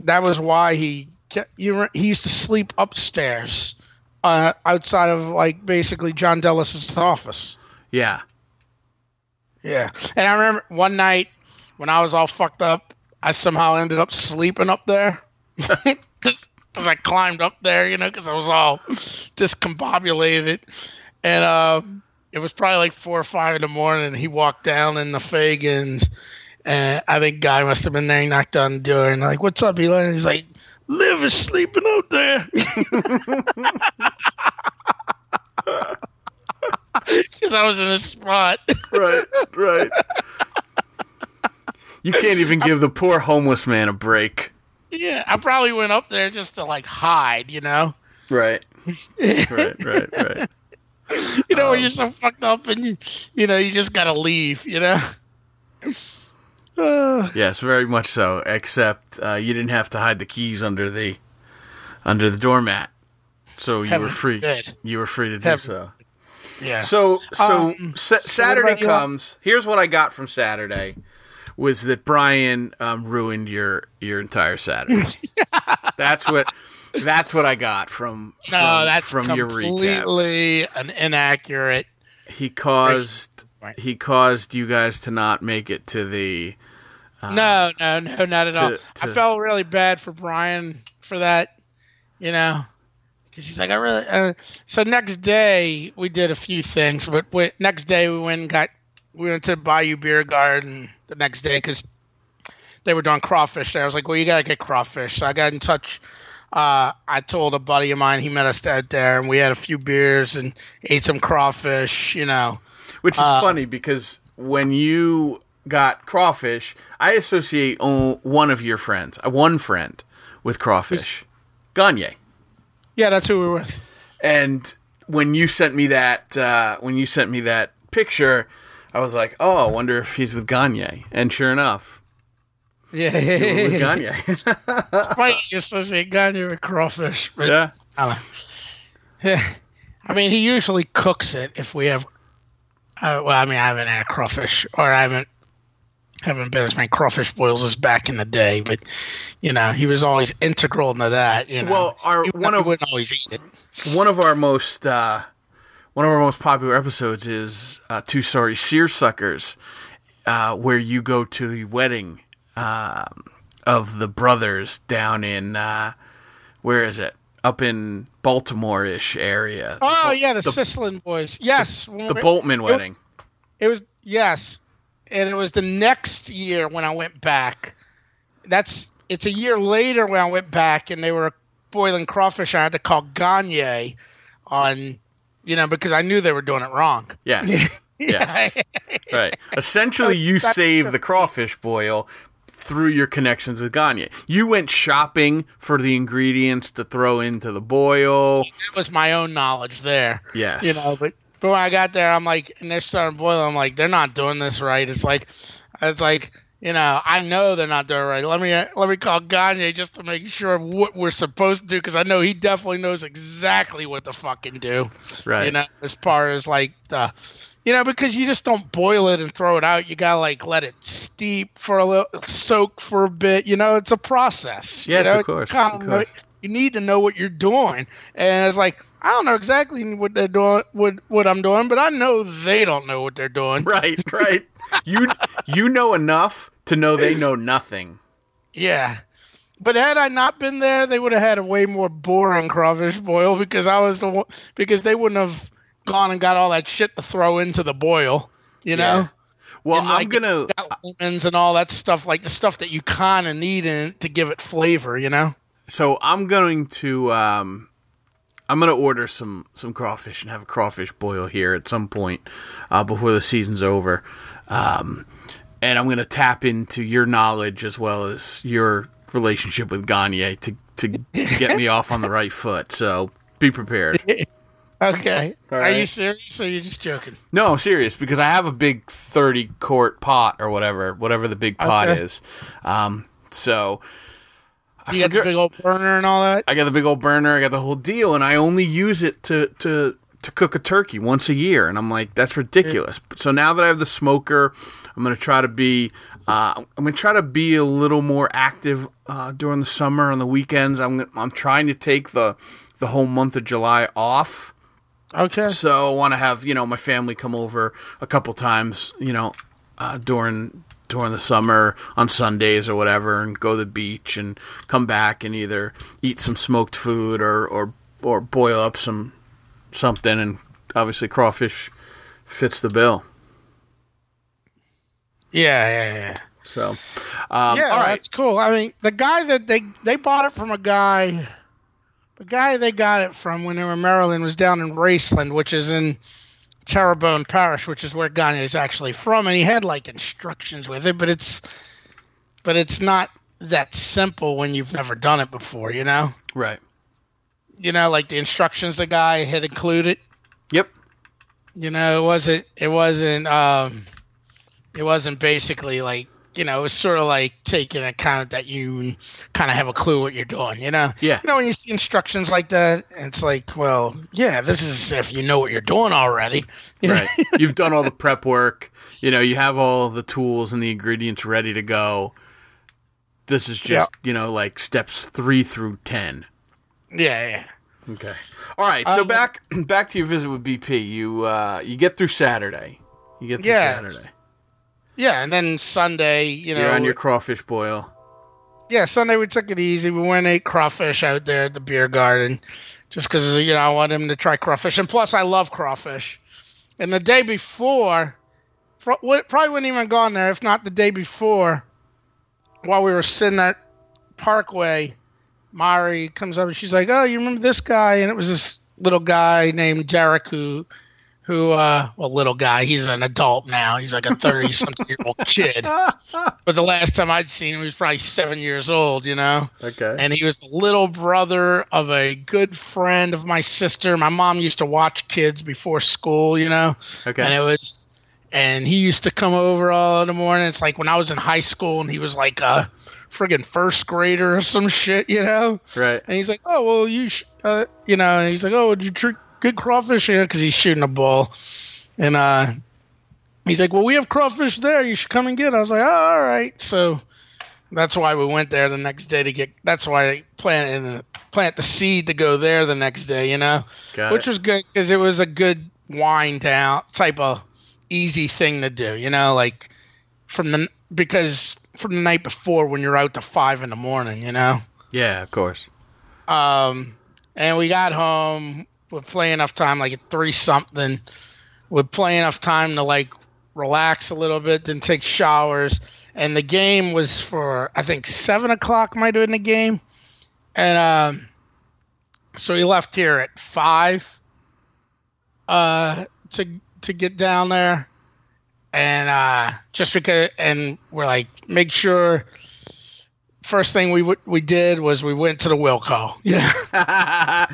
That was why he kept, you. He used to sleep upstairs, uh, outside of like basically John Dellis's office. yeah. Yeah, and I remember one night when I was all fucked up, I somehow ended up sleeping up there [LAUGHS] [LAUGHS] because I climbed up there, you know, because I was all discombobulated, and uh, it was probably like four or five in the morning. And he walked down in the Faegan's, and I think guy must have been there. He knocked on the door and like, "What's up, Eli?" And he's like, "Liv is sleeping out there." [LAUGHS] Because I was in a spot. Right, right. You can't even give the poor homeless man a break. Yeah, I probably went up there just to like hide, you know. Right, [LAUGHS] right, right, right. You know, Um, when you're so fucked up and you, you know, you just gotta leave, you know. Uh, [SIGHS] Yes, very much so. Except uh, you didn't have to hide the keys under the under the doormat, so you were free. You were free to do Heaven so. yeah. So so Um, sa- Saturday you? comes. Here's what I got from Saturday was that Brian um, ruined your your entire Saturday. [LAUGHS] that's what that's what I got from no, from, that's from your recap. completely an inaccurate. He caused Right. he caused you guys to not make it to the no, no, no, not at all. to- I felt really bad for Brian for that, you know, because he's like, I really. Uh, so next day we did a few things, but we, next day we went and got we went to Bayou Beer Garden the next day because they were doing crawfish there. I was like, well, you gotta get crawfish. So I got in touch. Uh, I told a buddy of mine he met us out there, and we had a few beers and ate some crawfish. You know, Which is Uh, funny because when you got crawfish, I associate one of your friends, uh, one friend, with crawfish, Gagne. yeah, that's who we were with. And when you sent me that, uh, when you sent me that picture, I was like, "Oh, I wonder if he's with Gagne." And sure enough, Yeah, with Gagne. [LAUGHS] Funny you associate Gagne with crawfish, but yeah, I don't- I mean, he usually cooks it if we have. Uh, well, I mean, I haven't had crawfish, or I haven't haven't been as many crawfish boils as back in the day. But you know, he was always integral into that. You know, Well, our- one of- always eat it. one of our most uh, one of our most popular episodes is uh, two sorry seersuckers, uh, where you go to the wedding um of the brothers down in uh, where is it up in Baltimore ish area. Oh yeah, the, the- Sicilian boys. Yes, the we- Boltman it was- wedding. It was yes, and it was the next year when I went back. That's it's a year later when I went back, and they were boiling crawfish. I had to call Gagne on, you know, because I knew they were doing it wrong. Yes, [LAUGHS] yes, right. Essentially, [LAUGHS] you That's- saved the crawfish boil through your connections with Gagne. You went shopping for the ingredients to throw into the boil. That was my own knowledge there. Yes, You know, but but when I got there, I'm like, and they're starting boiling. I'm like, they're not doing this right. It's like, it's like. You know, I know they're not doing it right. Let me let me call Gagne just to make sure what we're supposed to do because I know he definitely knows exactly what to fucking do. right. you know, as far as like the, You know, because you just don't boil it and throw it out. You gotta like let it steep for a little, soak for a bit. You know, it's a process. Yes, you know? of course, Kinda of course. you need to know what you're doing, and it's like I don't know exactly what they're doing, what what I'm doing, but I know they don't know what they're doing. [LAUGHS] Right, right. you you know enough to know they know nothing. Yeah. But had I not been there, they would have had a way more boring crawfish boil because I was the one because they wouldn't have gone and got all that shit to throw into the boil, you know? Yeah. Well, And, I'm gonna. Lemons and all that stuff, like the stuff that you kind of need in to give it flavor, you know? So I'm going to. Um, I'm gonna order some some crawfish and have a crawfish boil here at some point uh, before the season's over, um, and I'm gonna tap into your knowledge as well as your relationship with Gagne to to, to get me off on the right [LAUGHS] foot. So be prepared. [LAUGHS] Okay. All Are you serious or are you just joking? No, I'm serious because I have a big 30 quart pot or whatever, whatever the big pot Okay. is. Um, so I You got the big old burner and all that? I got the big old burner, I got the whole deal, and I only use it to to to cook a turkey once a year, and I'm like, that's ridiculous. So now that I have the smoker, I'm gonna try to be. Uh, I'm gonna try to be a little more active uh, during the summer on the weekends. I'm gonna- I'm trying to take the the whole month of July off. Okay. So I want to have you know my family come over a couple times, you know, uh, during during the summer on Sundays or whatever, and go to the beach and come back and either eat some smoked food or or or boil up some something, and obviously crawfish fits the bill. Yeah, yeah, yeah. So, um, yeah, all right, that's cool. I mean, the guy that they they bought it from a guy, the guy they got it from when they were in Maryland was down in Raceland, which is in Terrebonne Parish, which is where Gagne is actually from, and he had like instructions with it, but it's but it's not that simple when you've never done it before, you know. right, You know, like the instructions the guy had included. yep, You know, it wasn't it wasn't um it wasn't basically like you know, it's sort of like taking account that you kind of have a clue what you're doing, you know? Yeah. You know, when you see instructions like that, it's like, well, yeah, this is if you know what you're doing already. You right. [LAUGHS] You've done all the prep work. You know, you have all the tools and the ingredients ready to go. This is just, you know, like steps three through ten. Yeah, yeah. Okay. All right. So Um, back [CLEARS THROAT] back to your visit with BP. You uh, you get through Saturday. You get through Yeah. Saturday. Yeah, and then Sunday, you know, You're on your crawfish boil. yeah, Sunday we took it easy. We went and ate crawfish out there at the beer garden, just because you know I wanted him to try crawfish, and plus I love crawfish. And the day before, probably wouldn't even gone there if not the day before, while we were sitting at Parkway. Mari comes up and she's like, "Oh, you remember this guy?" And it was this little guy named Derek who, who, uh, well, little guy. He's an adult now. He's like a thirty-something-year-old [LAUGHS] kid. But the last time I'd seen him, he was probably seven years old, you know? Okay. And he was the little brother of a good friend of my sister. My mom used to watch kids before school, you know? okay. And it was, and he used to come over all in the morning. It's like when I was in high school and he was like a friggin' first grader or some shit, you know? right. And he's like, oh, well, you, sh-, uh, you know, and he's like, oh, did you drink good crawfish? You know, because he's shooting a bull. And uh, he's like, well, we have crawfish there. You should come and get it. I was like, oh, all right. So that's why we went there the next day to get, that's why I planted, plant the seed to go there the next day, you know? Got Which it. was good because it was a good wind down type of easy thing to do, you know, like from the, because from the night before when you're out to five in the morning, you know? yeah, of course. Um, and we got home with play enough time, like at three something, with play enough time to like relax a little bit, then take showers. And the game was for I think seven o'clock might have been the game, and um, so we left here at five, uh, to to get down there, and uh, just because, and we're like, make sure first thing we w- we did was we went to the will call. Yeah, [LAUGHS]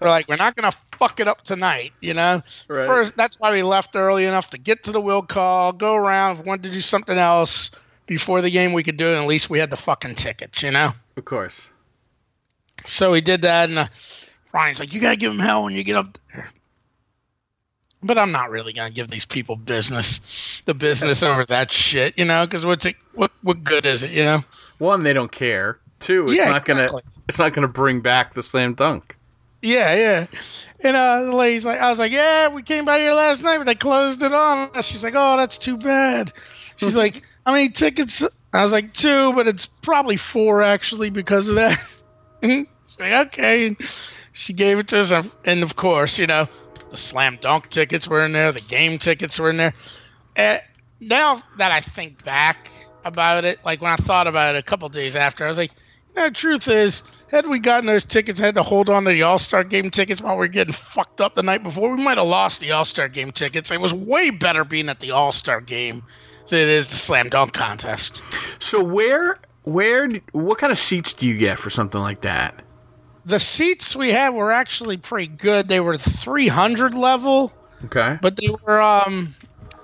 we're like, we're not gonna fuck it up tonight. You know, Right. first that's why we left early enough to get to the will call, go around. If we wanted to do something else before the game, we could do it. And at least we had the fucking tickets. You know. of course. So we did that, and uh, Ryan's like, "You gotta give him hell when you get up there." But I'm not really gonna give these people business, the business over that shit, you know? Because what's it? What what good is it, you know? One, they don't care. Two, it's Yeah, not gonna it's not gonna bring back the slam dunk. Yeah, yeah. And uh, the lady's like, I was like, yeah, we came by here last night, but they closed it on us. She's like, oh, that's too bad. She's like, how many tickets? I was like, two, but it's probably four actually because of that. [LAUGHS] She's like, okay. And she gave it to us, and of course, you know, the slam dunk tickets were in there, the game tickets were in there. And now that I think back about it, like when I thought about it a couple days after, I was like, you know, the truth is, had we gotten those tickets, had to hold on to the All Star Game tickets while we were getting fucked up the night before, we might have lost the All Star Game tickets. It was way better being at the All Star Game than it is the slam dunk contest. So where where what kind of seats do you get for something like that? The seats we had were actually pretty good. They were 300 level. Okay. but they were um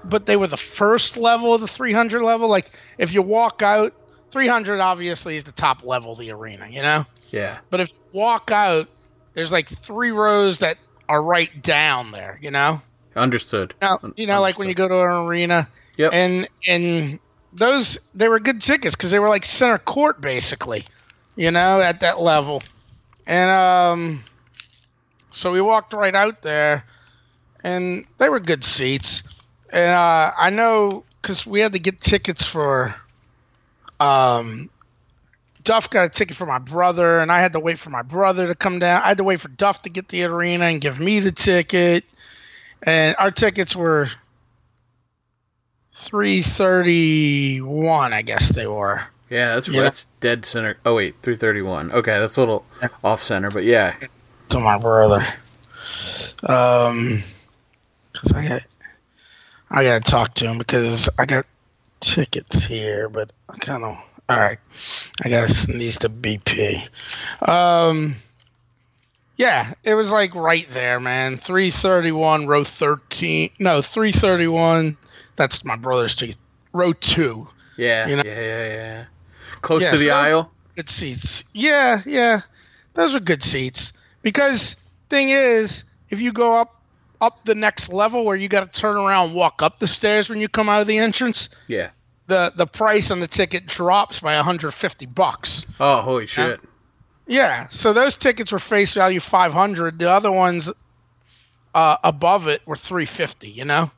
but they were the first level of the 300 level like if you walk out 300 obviously is the top level of the arena you know Yeah. but if you walk out there's like three rows that are right down there you know Understood. now you know like when you go to an arena Yep. and and those they were good tickets because they were like center court basically you know at that level and um so we walked right out there and they were good seats and uh i know because we had to get tickets for um Duff got a ticket for my brother, and I had to wait for my brother to come down. I had to wait for Duff to get the arena and give me the ticket. And our tickets were three thirty one, I guess they were. Yeah, that's Yeah. that's dead center. Oh wait, 331. Okay, that's a little off center, but yeah. To my brother. Um, cause I got, I gotta talk to him because I got tickets here, but I kind of. All right, I gotta these to BP. Um, yeah, it was like right there, man. Three thirty one, row thirteen. No, three thirty one. That's my brother's ticket. Row two. Yeah. You know- yeah, yeah, yeah. Close Yeah, to the aisle. good seats. Yeah, yeah, those are good seats. Because thing is, if you go up up the next level where you got to turn around, and walk up the stairs when you come out of the entrance, Yeah. the the price on the ticket drops by 150 bucks. Oh, holy shit. Yeah, so those tickets were face value 500. The other ones uh, above it were 350. You know,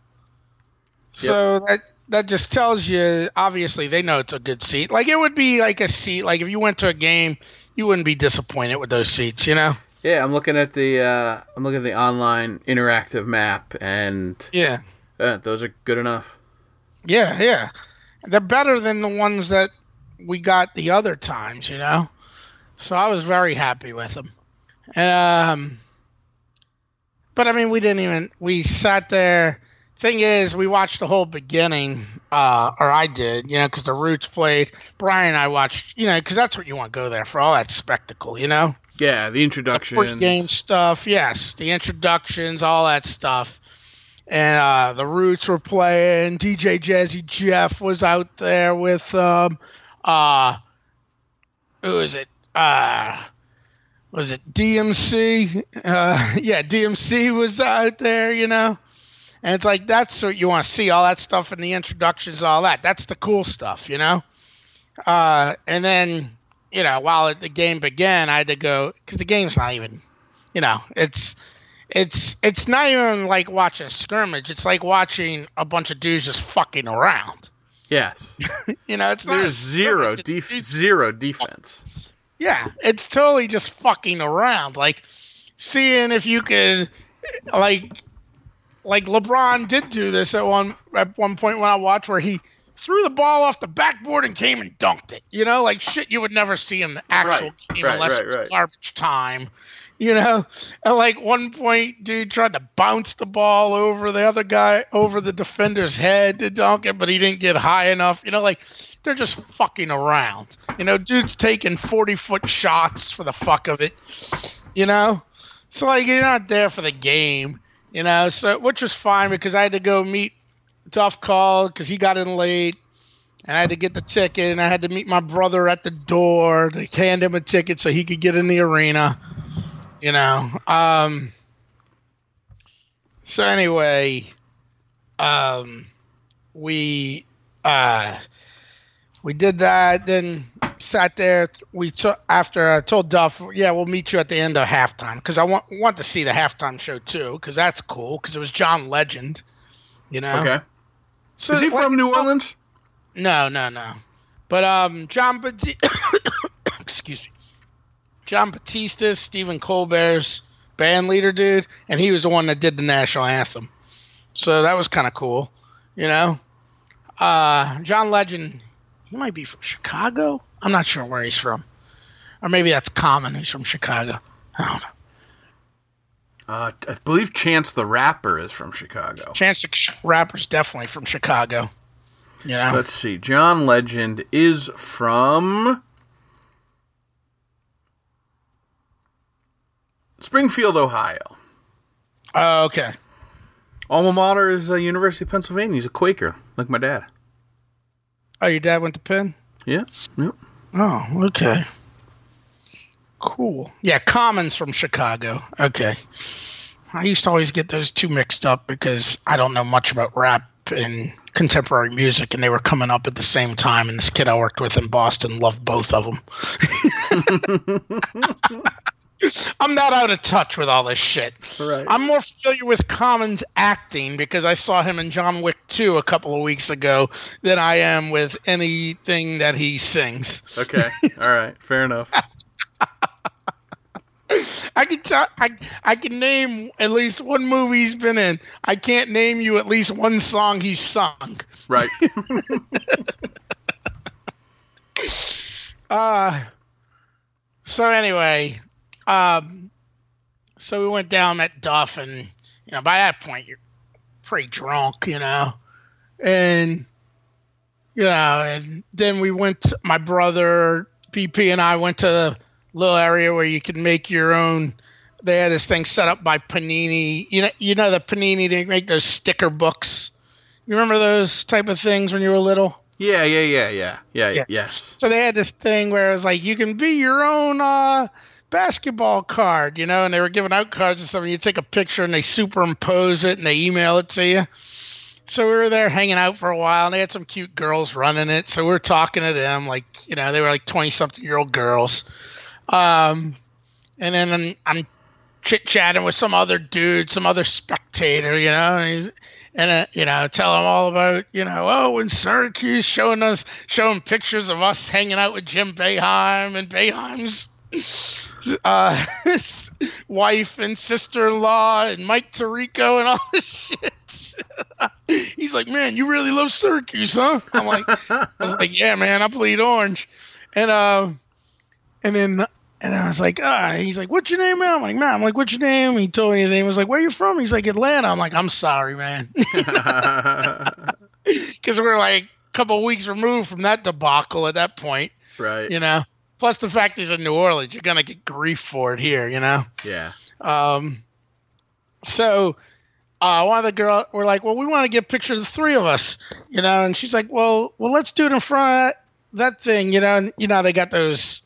so that that just tells you obviously they know it's a good seat. Like it would be like a seat. Like if you went to a game, you wouldn't be disappointed with those seats. You know. Yeah, I'm looking at the uh I'm looking at the online interactive map and Yeah. uh, those are good enough. Yeah, yeah. They're better than the ones that we got the other times, you know. So I was very happy with them. Um, but I mean, we didn't even. We sat there. Thing is, we watched the whole beginning, uh, or I did, you know, because the Roots played. Brian and I watched, you know, because that's what you want to go there for all that spectacle, you know. Yeah, the introduction. game stuff, yes, the introductions, all that stuff. And uh, the Roots were playing. DJ Jazzy Jeff was out there with um, uh, who is it? Uh, was it DMC? Uh, [LAUGHS] yeah, DMC was out there, you know. And it's like that's what you want to see, all that stuff in the introductions, all that. That's the cool stuff, you know. Uh, and then you know, while the game began, I had to go because the game's not even, you know, it's it's it's not even like watching a scrimmage. It's like watching a bunch of dudes just fucking around. Yes. [LAUGHS] You know, it's not There's zero def- zero defense. Yeah, it's totally just fucking around, like seeing if you could, like, like LeBron did do this at one at one point when I watched where he threw the ball off the backboard and came and dunked it. You know, like shit you would never see in the actual Right, game right, unless right, it's garbage time. You know, and like one point, dude tried to bounce the ball over the other guy, over the defender's head to dunk it, but he didn't get high enough. You know, like they're just fucking around. You know, dude's taking 40 foot shots for the fuck of it. You know? So, like, you're not there for the game, you know? So, which was fine because I had to go meet Tough Call because he got in late. And I had to get the ticket, and I had to meet my brother at the door to hand him a ticket so he could get in the arena. You know, um, so anyway, um, we uh, we did that. Then sat there. We took after I told Duff, yeah, we'll meet you at the end of halftime because I want want to see the halftime show too because that's cool because it was John Legend. You know. Okay. So, Is he from New Orleans? No, no, no. But um, Jon Batiste, [COUGHS] excuse me, Jon Batiste, Stephen Colbert's band leader, dude, and he was the one that did the national anthem. So that was kind of cool, you know. Uh, John Legend, he might be from Chicago. I'm not sure where he's from, or maybe that's Common. He's from Chicago. I don't know. Uh, I believe Chance the Rapper is from Chicago. Chance the Rapper's definitely from Chicago. Yeah. Let's see. John Legend is from Springfield, Ohio. Oh, okay. Alma mater is uh, University of Pennsylvania. He's a Quaker, like my dad. Oh, your dad went to Penn. Yeah. Yep. Oh, okay. Cool. Yeah, Common's from Chicago. Okay. I used to always get those two mixed up because I don't know much about rap and contemporary music, and they were coming up at the same time. And this kid I worked with in Boston loved both of them. [LAUGHS] [LAUGHS] I'm not out of touch with all this shit. Right. I'm more familiar with Common's acting because I saw him in John Wick 2 a couple of weeks ago than I am with anything that he sings. Okay. [LAUGHS] All right. Fair enough. I can tell I I can name at least one movie he's been in. I can't name you at least one song he's sung. Right. [LAUGHS] [LAUGHS] Uh so anyway, um so we went down at Duff and you know, by that point you're pretty drunk, you know. And you know, and then we went my brother PP and I went to the little area where you can make your own they had this thing set up by Panini. You know you know the Panini they make those sticker books. You remember those type of things when you were little? Yeah. Yeah. Yeah. Yeah. Yeah. Yeah. Yes. So they had this thing where it was like you can be your own uh, basketball card, you know, and they were giving out cards and stuff. And you take a picture and they superimpose it and they email it to you. So we were there hanging out for a while, and they had some cute girls running it. So we were talking to them, like you know, they were like twenty something year old girls. Um, and then I'm, chit chatting with some other dude, some other spectator, you know, and, and uh, you know, tell him all about, you know, oh, in Syracuse, showing us, showing pictures of us hanging out with Jim Boeheim and Boeheim's [LAUGHS] uh, his wife and sister-in-law and Mike Tirico and all this shit. [LAUGHS] He's like, man, you really love Syracuse, huh? I'm like, I was like, yeah, man, I played Orange, and uh, and then and I was like, ah, he's like, what's your name, man? I'm like, man, I'm like, what's your name? He told me his name. I was like, where you from? He's like, Atlanta. I'm like, I'm sorry, man, [LAUGHS] because we're like a couple of weeks removed from that debacle at that point, right. you know. Plus the fact he's in New Orleans, you're gonna get grief for it here, you know. Yeah. Um, so uh, one of the girls were like, "Well, we want to get a picture of the three of us," you know, and she's like, "Well, well, let's do it in front of that thing," you know, and you know they got those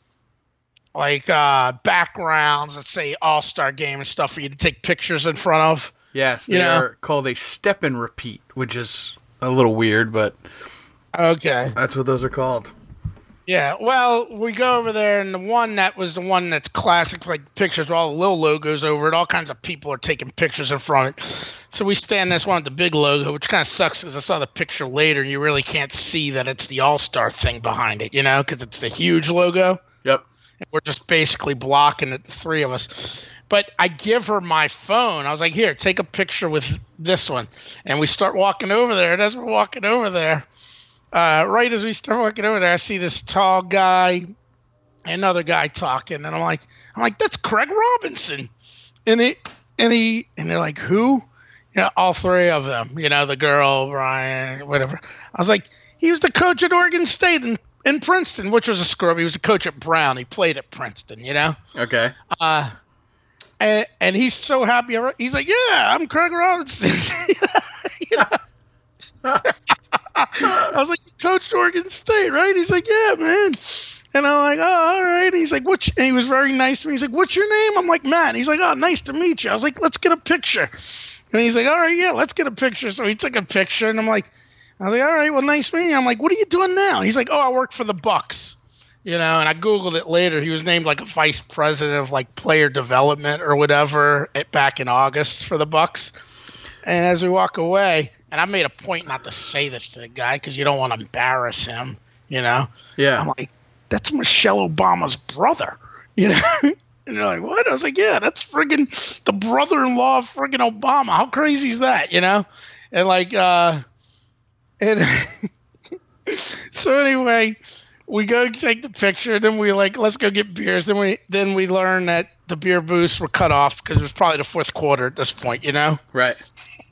like uh, backgrounds that say All Star Game and stuff for you to take pictures in front of. Yes. You They know? are called a step and repeat, which is a little weird, but Okay. that's what those are called. Yeah, well, we go over there, and the one that was the one that's classic, like pictures with all the little logos over it. All kinds of people are taking pictures in front of it. So we stand this one with the big logo, which kind of sucks because I saw the picture later, and you really can't see that it's the All Star thing behind it, you know, because it's the huge logo. Yep. And we're just basically blocking it, the three of us. But I give her my phone. I was like, here, take a picture with this one. And we start walking over there. And as we're walking over there, uh, right as we start walking over there, I see this tall guy, another guy talking, and I'm like, I'm like, that's Craig Robinson, and it, and he, and they're like, who? You know, all three of them. You know, the girl, Ryan, whatever. I was like, he was the coach at Oregon State and in Princeton, which was a scrub. He was a coach at Brown. He played at Princeton. You know. Okay. Uh, and and he's so happy. He's like, yeah, I'm Craig Robinson. [LAUGHS] You know? [LAUGHS] I was like, you coached Oregon State, right? He's like, yeah, man. And I'm like, oh, all right. And he's like, what's? And he was very nice to me. He's like, what's your name? I'm like, Matt. He's like, oh, nice to meet you. I was like, let's get a picture. And he's like, all right, yeah, let's get a picture. So he took a picture, and I'm like, I was like, all right, well, nice meeting you. I'm like, what are you doing now? He's like, oh, I work for the Bucks. You know, and I googled it later. He was named like a vice president of like player development or whatever at, back in August for the Bucks. And as we walk away, and I made a point not to say this to the guy because you don't want to embarrass him. You know, Yeah. I'm like, that's Michelle Obama's brother. [LAUGHS] You know? and they're like, what? I was like, yeah, that's friggin' the brother in law of friggin' Obama. How crazy is that? You know? And like, uh, and [LAUGHS] so anyway, we go take the picture. and Then we like, let's go get beers. Then we then we learn that the beer booths were cut off because it was probably the fourth quarter at this point. You know? Right.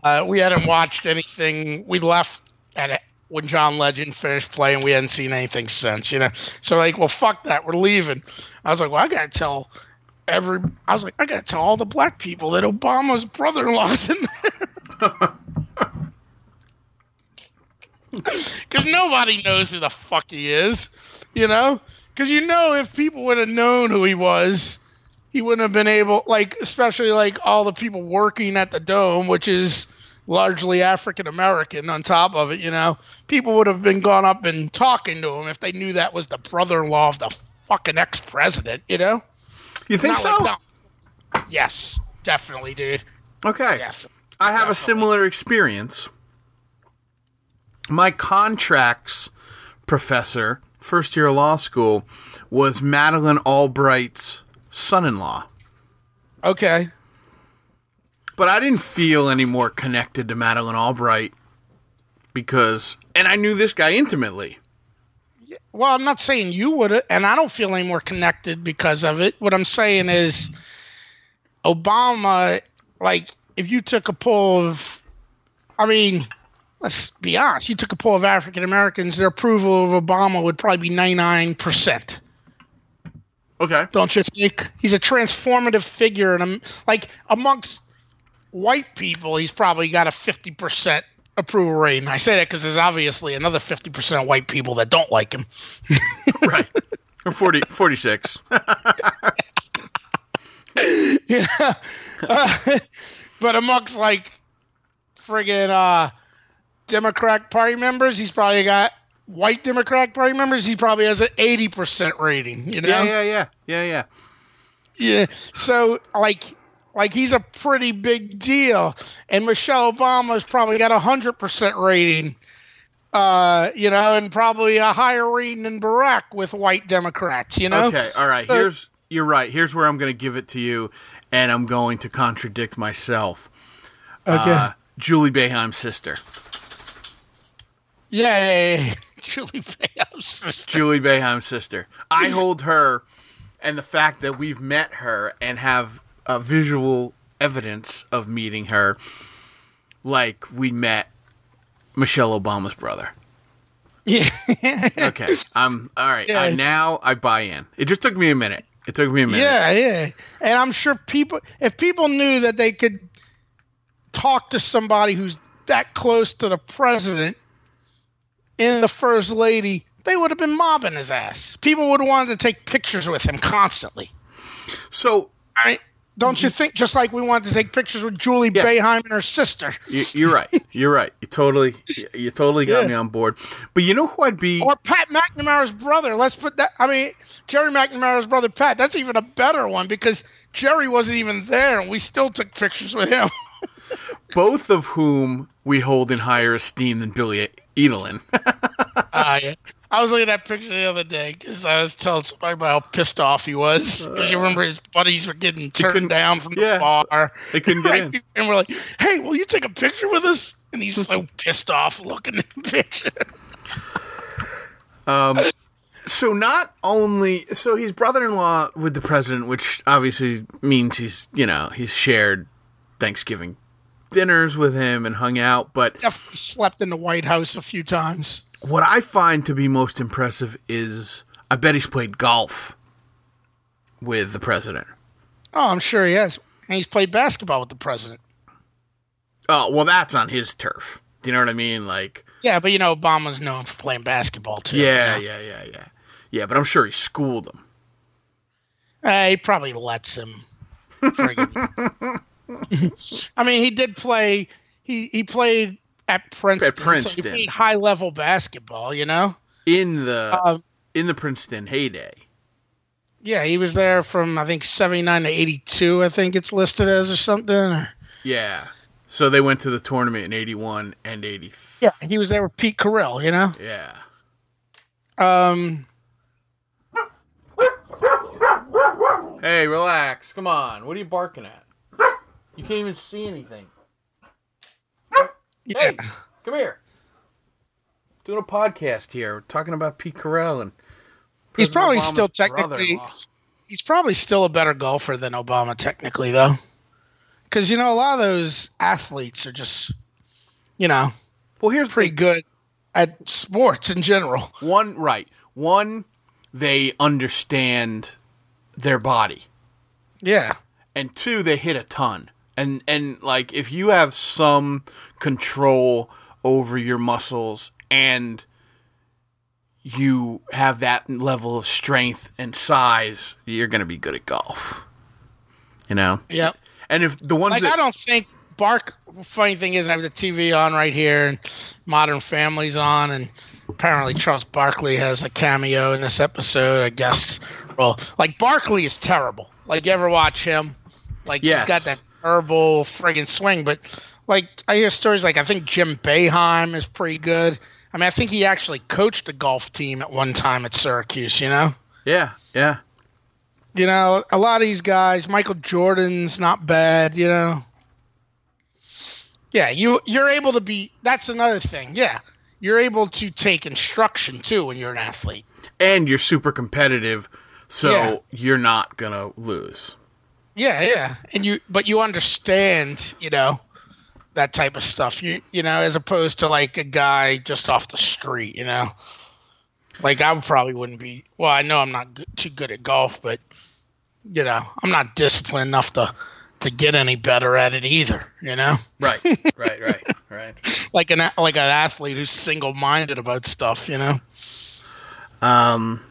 Uh, we hadn't watched anything. We left at it when John Legend finished playing. We hadn't seen anything since, you know. So like, well, fuck that. We're leaving. I was like, well, I gotta tell every. I was like, I gotta tell all the black people that Obama's brother-in-law's in there. [LAUGHS] Because nobody knows who the fuck he is, you know. Because you know, if people would have known who he was, he wouldn't have been able like especially like all the people working at the dome which is largely african american on top of it you know people would have been gone up and talking to him if they knew that was the brother-in-law of the fucking ex-president you know You think Not so? like yes definitely dude okay. definitely I have a similar experience. My contracts professor, first year of law school, was Madeleine Albright's son in law. okay But I didn't feel any more connected to Madeleine Albright because, and I knew this guy intimately. well i'm not saying you would and i don't feel any more connected because of it what i'm saying is obama like if you took a poll of i mean let's be honest you took a poll of african americans their approval of obama would probably be 99% Okay. don't you think he's a transformative figure and I'm like amongst white people he's probably got a 50% approval rating i say that because there's obviously another 50% of white people that don't like him [LAUGHS] right. Or 40, 46. [LAUGHS] [LAUGHS] yeah. Uh, but amongst like friggin' uh, Democrat Party members, he's probably got white Democrat Party members. He probably has an eighty percent rating. You know. yeah, yeah, yeah. Yeah, yeah. Yeah. So like. Like he's a pretty big deal, and Michelle Obama's probably got a hundred percent rating, uh, you know, and probably a higher rating than Barack with white Democrats, you know. Okay, all right. So- Here's you're right. Here's where I'm going to give it to you, and I'm going to contradict myself. Okay. Uh, Julie Boeheim's sister. yeah. [LAUGHS] Julie Boeheim's sister. Julie Boeheim's sister. I hold her, and the fact that we've met her and have a visual evidence of meeting her, like we met Michelle Obama's brother. Yeah. Okay, I'm all right. Yeah. I, now I buy in. It just took me a minute. It took me a minute. Yeah, yeah. And I'm sure people, if people knew that they could talk to somebody who's that close to the president and the first lady, they would have been mobbing his ass. People would have wanted to take pictures with him constantly. So I don't you think? Just like we wanted to take pictures with Julie Yeah. Boeheim and her sister, You, you're right. You're right. You totally, you, you totally got Yeah. me on board. But you know who I'd be? or Pat McNamara's brother. Let's put that. I mean, Jerry McNamara's brother Pat. That's even a better one because Jerry wasn't even there, and we still took pictures with him. [LAUGHS] both of whom we hold in higher esteem than Billy Edelin. [LAUGHS] Uh, yeah. I was looking at that picture the other day because I was telling somebody about how pissed off he was. Because you remember his buddies were getting turned down from the yeah. bar. They couldn't get Right? in. [LAUGHS] And we're like, hey, will you take a picture with us? And he's so [LAUGHS] pissed off looking at the picture. um, so not only so he's brother-in-law with the president, which obviously means he's you know he's shared Thanksgiving dinners with him and hung out. But Definitely slept in the White House a few times. what I find to be most impressive is I bet he's played golf with the president. Oh, I'm sure he has. And he's played basketball with the president. Oh well, that's on his turf. Do you know what I mean? Like. Yeah, but you know, Obama's known for playing basketball too. Yeah, you know? yeah, yeah, yeah. Yeah, but I'm sure he schooled him. Uh, he probably lets him. [LAUGHS] [LAUGHS] I mean, he did play. He he played at Princeton. At Princeton. So he played high level basketball. You know. in the Um, in the Princeton heyday. yeah, he was there from I think seventy nine to eighty two. I think it's listed as or something. Or, Yeah. So they went to the tournament in 81 and 80. yeah, he was there with Pete Carril. You know. Yeah. Um. Hey, relax. Come on. What are you barking at? You can't even see anything. Yeah. Hey, come here. Doing a podcast here. We're talking about Pete Carril and He's probably Obama's still technically he's probably still a better golfer than Obama technically though. Cuz you know a lot of those athletes are just you know, Well, here's the pretty good at sports in general. One, right. One, they understand their body. Yeah. and two they hit a ton and and like if you have some control over your muscles and you have that level of strength and size you're going to be good at golf you know Yep. and if the ones Like that I don't think Bark funny thing is I have the TV on right here and Modern Family's on and apparently Charles Barkley has a cameo in this episode, I guess. Well, like Barkley is terrible. Like you ever watch him? Like Yes. he's got that terrible friggin' swing, but like I hear stories like I think Jim Boeheim is pretty good. I mean, I think he actually coached a golf team at one time at Syracuse, you know? yeah yeah You know, a lot of these guys, Michael Jordan's not bad, you know. Yeah, you you're able to be that's another thing. Yeah. You're able to take instruction too when you're an athlete. and you're super competitive so Yeah. you're not going to lose Yeah, yeah. And you but you understand, you know, that type of stuff. You you know, as opposed to like a guy just off the street, you know. Like I probably wouldn't be well, I know I'm not good, too good at golf, but you know, I'm not disciplined enough to to get any better at it either, you know? right [LAUGHS] right right right like an like an athlete who's single minded about stuff, you know. Um.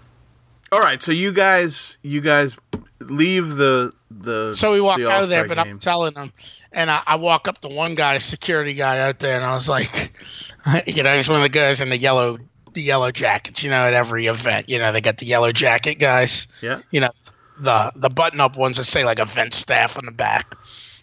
All right, so you guys, you guys leave the the. So we walk the out of there, All-Star but. I'm telling them, and I, I walk up to one guy, security guy out there, and I was like, [LAUGHS] you know, he's one of the guys in the yellow the yellow jackets, you know, at every event, you know, they got the yellow jacket guys, yeah, you know, the the button up ones that say like event staff on the back.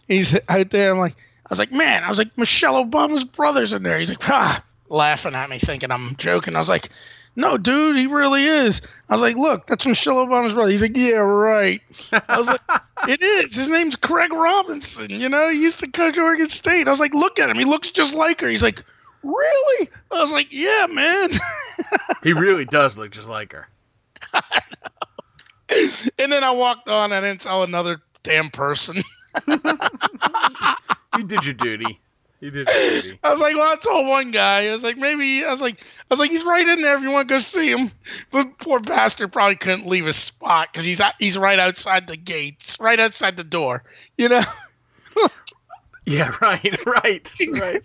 He's out there. I'm like, I was like, man, I was like, Michelle Obama's brother's in there. He's like, ah, [LAUGHS] laughing at me, thinking I'm joking. I was like, no, dude, he really is. I was like, look, that's Michelle Obama's brother. He's like, yeah, right. I was like, [LAUGHS] it is. His name's Craig Robinson. You know, he used to coach Oregon State. I was like, look at him. He looks just like her. He's like, really? I was like, yeah, man. [LAUGHS] he really does look just like her. [LAUGHS] and then I walked on and didn't tell another damn person. You did your duty. You did. [LAUGHS] I was like, well, I told one guy. I was like, maybe. I was like, I was like, he's right in there if you want to go see him. But poor bastard probably couldn't leave his spot because he's he's right outside the gates, right outside the door. You know, [LAUGHS] Yeah, right, [LAUGHS] right, right.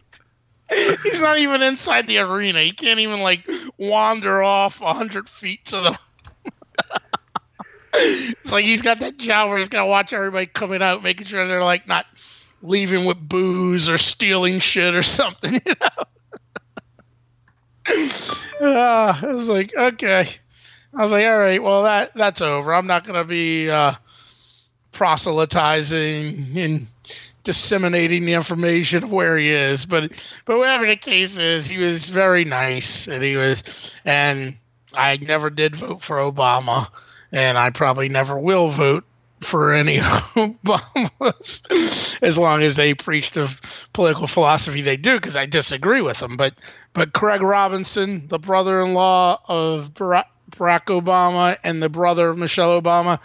he's not even inside the arena. He can't even like wander off a hundred feet to the. it's like he's got that job where he's got to watch everybody coming out, making sure they're like not leaving with booze or stealing shit or something. [LAUGHS] You know. Ah, I was like, okay. I was like, all right, well that that's over. I'm not gonna be uh, proselytizing and disseminating the information of where he is. But but whatever the case is, he was very nice, and he was, and I never did vote for Obama, and I probably never will vote for any [LAUGHS] Obamas as long as they preach the political philosophy they do, because I disagree with them. But but Craig Robinson, the brother-in-law of Barack, Barack Obama and the brother of Michelle Obama,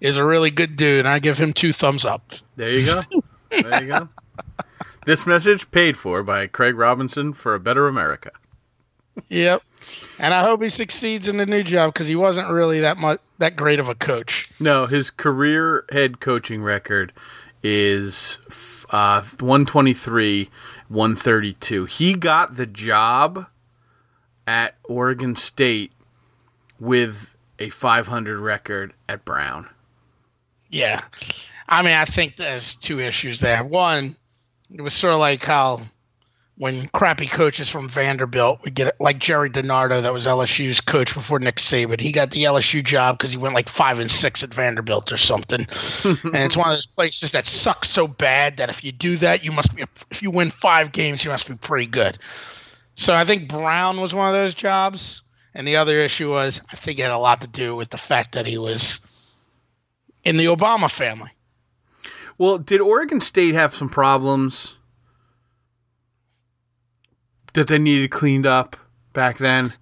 is a really good dude. And I give him two thumbs up. There you go. There you go. This message paid for by Craig Robinson for a better America. Yep. And I hope he succeeds in the new job because he wasn't really that much that great of a coach. No, his career head coaching record is uh, 123, 132. He got the job at Oregon State with a 500 record at Brown. Yeah. I mean, I think there's two issues there. One, it was sort of like how when crappy coaches from Vanderbilt would get it, like Gerry DiNardo, that was LSU's coach before Nick Saban. He got the LSU job because he went like five and six at Vanderbilt or something. [LAUGHS] and it's one of those places that sucks so bad that if you do that, you must be if you win five games, you must be pretty good. So I think Brown was one of those jobs, and the other issue was I think it had a lot to do with the fact that he was in the Obama family. Well, did Oregon State have some problems that they needed cleaned up back then?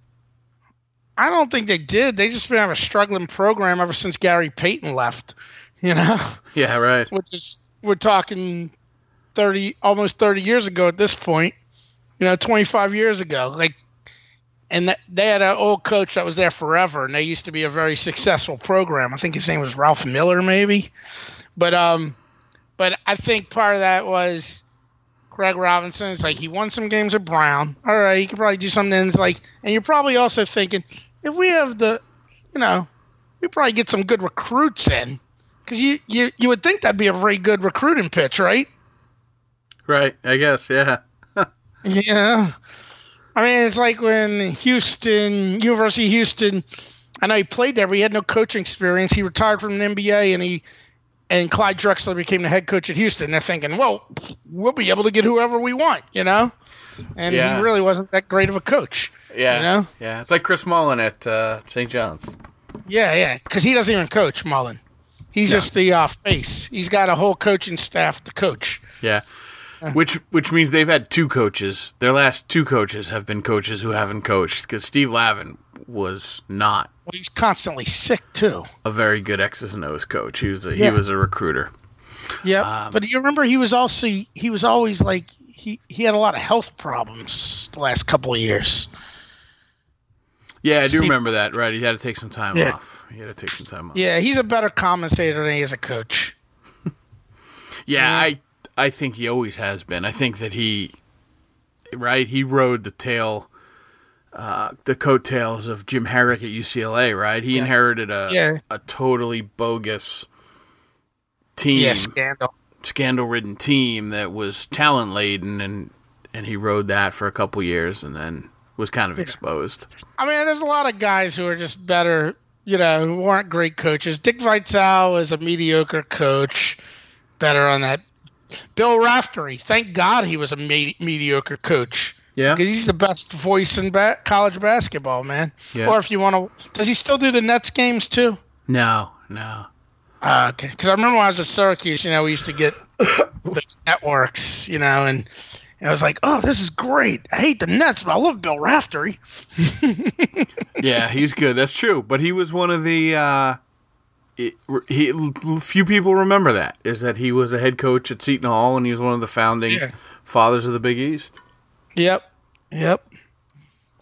I don't think they did. They just been having a struggling program ever since Gary Payton left. You know, Yeah, right. which is we're talking thirty, almost thirty years ago at this point. You know, twenty five years ago. Like, and that, they had an old coach that was there forever, and they used to be a very successful program. I think his name was Ralph Miller, maybe. But um, but I think part of that was Craig Robinson. It's like he won some games at Brown. All right, he could probably do something. And it's like, and you're probably also thinking if we have the, you know, we probably get some good recruits in because you, you you would think that'd be a very good recruiting pitch, right? Right, I guess, yeah. [LAUGHS] Yeah. I mean, it's like when Houston, University of Houston, I know he played there, but he had no coaching experience. He retired from the NBA and he and Clyde Drexler became the head coach at Houston. They're thinking, well, we'll be able to get whoever we want, you know? And Yeah. he really wasn't that great of a coach. Yeah. You know? Yeah. It's like Chris Mullin at uh, St. John's. Yeah, yeah, because he doesn't even coach Mullin. He's No. just the uh, face. He's got a whole coaching staff to coach. Yeah. Which which means they've had two coaches. Their last two coaches have been coaches who haven't coached because Steve Lavin was not Well, was constantly sick too. a very good X's and O's coach. He was a, Yeah. he was a recruiter. Yeah, Um, but you remember he was also he was always like he he had a lot of health problems the last couple of years. Yeah, I do remember that. Right, he had to take some time Yeah. off. He had to take some time off. Yeah, he's a better commentator than he is a coach. [LAUGHS] Yeah, I I think he always has been. I think that he right, he rode the tail uh, the coattails of Jim Harrick at UCLA, right? He Yeah. inherited a Yeah. a totally bogus team, Yeah, scandal. scandal ridden team that was talent laden and and he rode that for a couple years and then was kind of exposed. I mean, there's a lot of guys who are just better, you know, who aren't great coaches. Dick Vitale is a mediocre coach, better on that. Bill Raftery, thank God he was a me- mediocre coach. Yeah. Because he's the best voice in ba- college basketball, man. Yeah. Or if you want to, does he still do the Nets games too? No, no. Uh, okay. Because I remember when I was at Syracuse, you know, we used to get [COUGHS] those networks, you know, and, and I was like, oh, this is great. I hate the Nets, but I love Bill Raftery. [LAUGHS] yeah, he's good. That's true. But he was one of the. Uh, it, he few people remember that is that he was a head coach at Seton Hall and he was one of the founding Yeah. fathers of the Big East. Yep. Yep.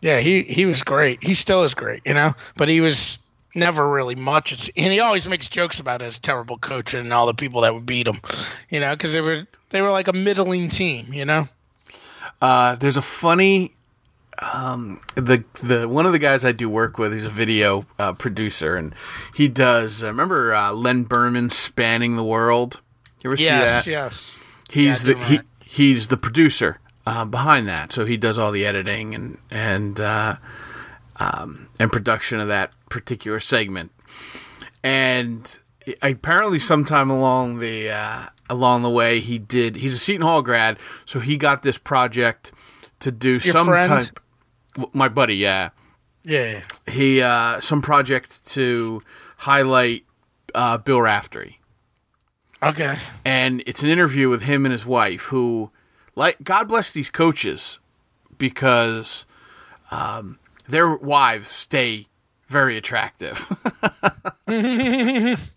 Yeah, he he was great. He still is great, you know. But he was never really much. It's, and he always makes jokes about his terrible coach and all the people that would beat him, you know, because they were they were like a middling team, you know. Uh, there's a funny. Um, the the one of the guys I do work with, he's a video uh, producer, and he does. Uh, remember uh, Len Berman spanning the world? You ever see Yes, that? yes. He's Yeah, the he, he's the producer uh, behind that, so he does all the editing and and uh, um, and production of that particular segment. And apparently, sometime along the uh, along the way, he did. He's a Seton Hall grad, so he got this project to do some friend? type. My buddy, yeah, Yeah. he uh, some project to highlight uh, Bill Raftery Okay. and it's an interview with him and his wife who like god bless these coaches because um, their wives stay very attractive. [LAUGHS]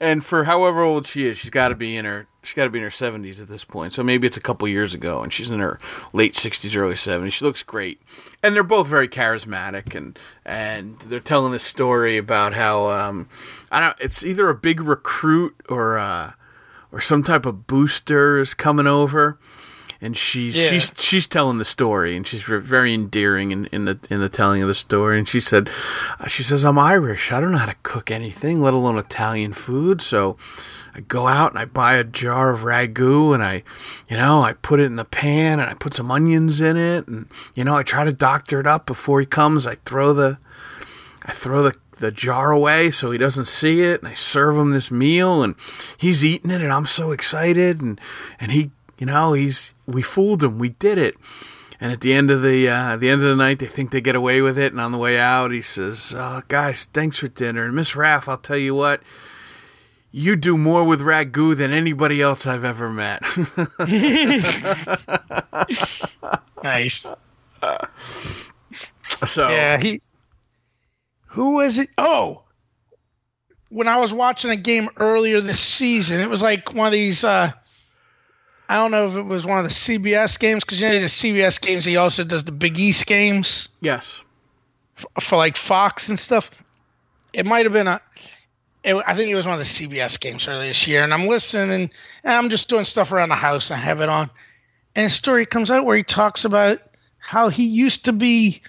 And for however old she is she's got to be in her she's got to be in her 70s at this point. So maybe it's a couple years ago and she's in her late 60s early 70s she looks great. And they're both very charismatic and and they're telling this story about how um i don't it's either a big recruit or uh or some type of booster is coming over and she's Yeah. she's she's telling the story and she's very endearing in, in the in the telling of the story. And she said uh, she says I'm Irish. I don't know how to cook anything let alone Italian food. So I go out and I buy a jar of ragu and I, you know, I put it in the pan and I put some onions in it. And you know I try to doctor it up before he comes. I throw the, I throw the the jar away so he doesn't see it. And I serve him this meal and he's eating it and I'm so excited. And and he you know he's we fooled them. we did it and at the end of the uh, the end of the night they think they get away with it and on the way out he says oh, guys thanks for dinner and Miss Raff I'll tell you what you do more with ragu than anybody else I've ever met [LAUGHS] Nice. so Yeah, he. Who was it? Oh, when I was watching a game earlier this season, it was like one of these. uh I don't know if it was one of the CBS games because you know the CBS games. He also does the Big East games yes f- for like Fox and stuff. It might have been a. It, I think it was one of the CBS games earlier this year, and I'm listening and, and I'm just doing stuff around the house. And I have it on, and a story comes out where he talks about how he used to be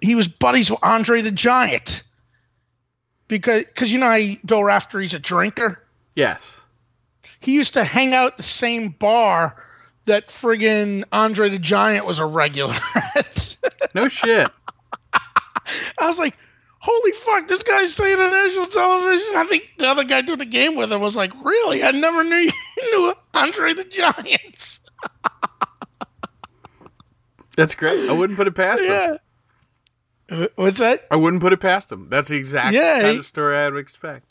he was buddies with Andre the Giant. Because cause you know how he, Bill Raftery's a drinker? yes He used to hang out the same bar that friggin' Andre the Giant was a regular [LAUGHS] at. no shit [LAUGHS] I was like, holy fuck, this guy's saying on national television. I think the other guy doing the game with him was like, really? I never knew you [LAUGHS] knew Andre the Giant. that's great I wouldn't put it past him yeah. Wh- What's that? I wouldn't put it past him that's the exact Yeah, kind he- of story I'd expect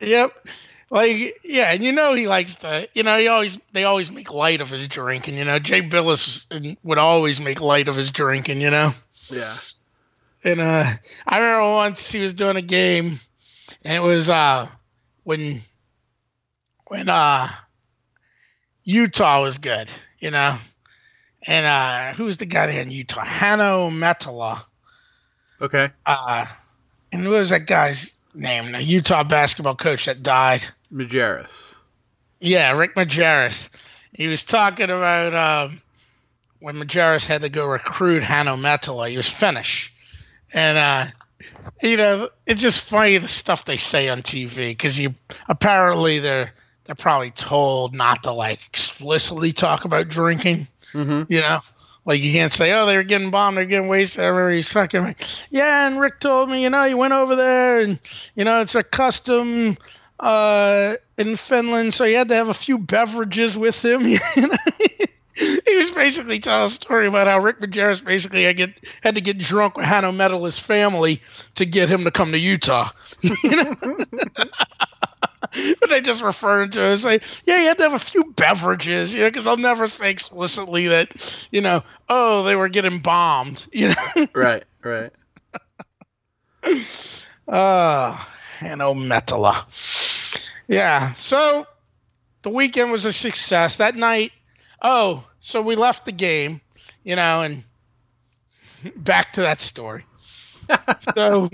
Yep. Like yeah, and you know he likes to. You know he always they always make light of his drinking. You know Jay Bilas would always make light of his drinking. You know, yeah and uh, I remember once he was doing a game, and it was uh when when uh Utah was good. You know, and uh who was the guy there in Utah? Hanno Mottola. okay Uh, and what was that guy's name? The Utah basketball coach that died. Majerus Yeah, Rick Majerus. He was talking about um, when Majerus had to go recruit Hanno Mottola. He was Finnish. And, uh, you know, it's just funny the stuff they say on TV because you apparently they're they're probably told not to like explicitly talk about drinking. mm-hmm You know, like you can't say, "Oh, they were getting bombed, they're getting wasted." I remember he's like, "Yeah," and Rick told me, you know, he went over there, and you know, it's a custom uh, in Finland, so he had to have a few beverages with him. [LAUGHS] You know? he was basically telling a story about how Rick Majerus basically had, get, had to get drunk with Hanno Mottola's family to get him to come to Utah. [LAUGHS] You know? [LAUGHS] but they just refer to it as like, yeah, you had to have a few beverages, you know, because they'll never say explicitly that, you know, oh, they were getting bombed, you know. right right uh, and oh, Mottola. Yeah, so the weekend was a success. That night, oh, so we left the game, you know, and back to that story. [LAUGHS] so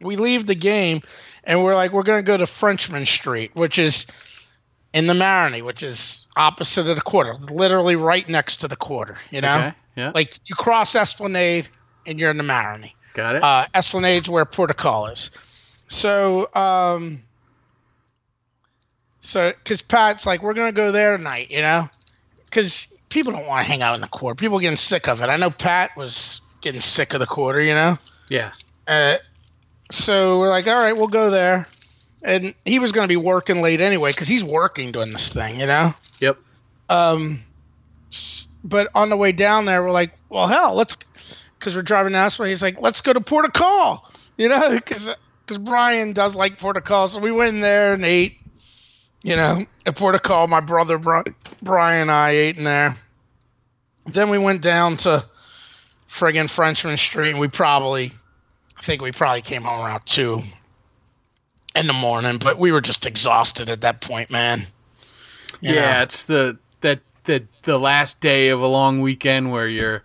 we leave the game and we're like, we're going to go to Frenchmen Street, which is in the Marigny, which is opposite of the quarter, literally right next to the quarter, you know? okay yeah Like you cross Esplanade and you're in the Marigny. got it Uh, Esplanade's where Port of Call is. So, um, so because Pat's like, we're gonna go there tonight, you know, because people don't want to hang out in the quarter. People getting sick of it. I know Pat was getting sick of the quarter, you know. yeah Uh, so we're like, all right, we'll go there. And he was to be working late anyway because he's working doing this thing, you know. yep Um, but on the way down there, we're like, well, hell, let's, because we're driving down this way. He's like, let's go to Port of Call, you know, [LAUGHS] because because Brian does like Port of Call. So we went in there and ate, you know, at Port of Call. My brother Bri- Brian and I ate in there. Then we went down to friggin' Frenchmen Street, and we probably, I think we probably came home around two in the morning, but we were just exhausted at that point, man. You yeah know? it's the that the the last day of a long weekend where you're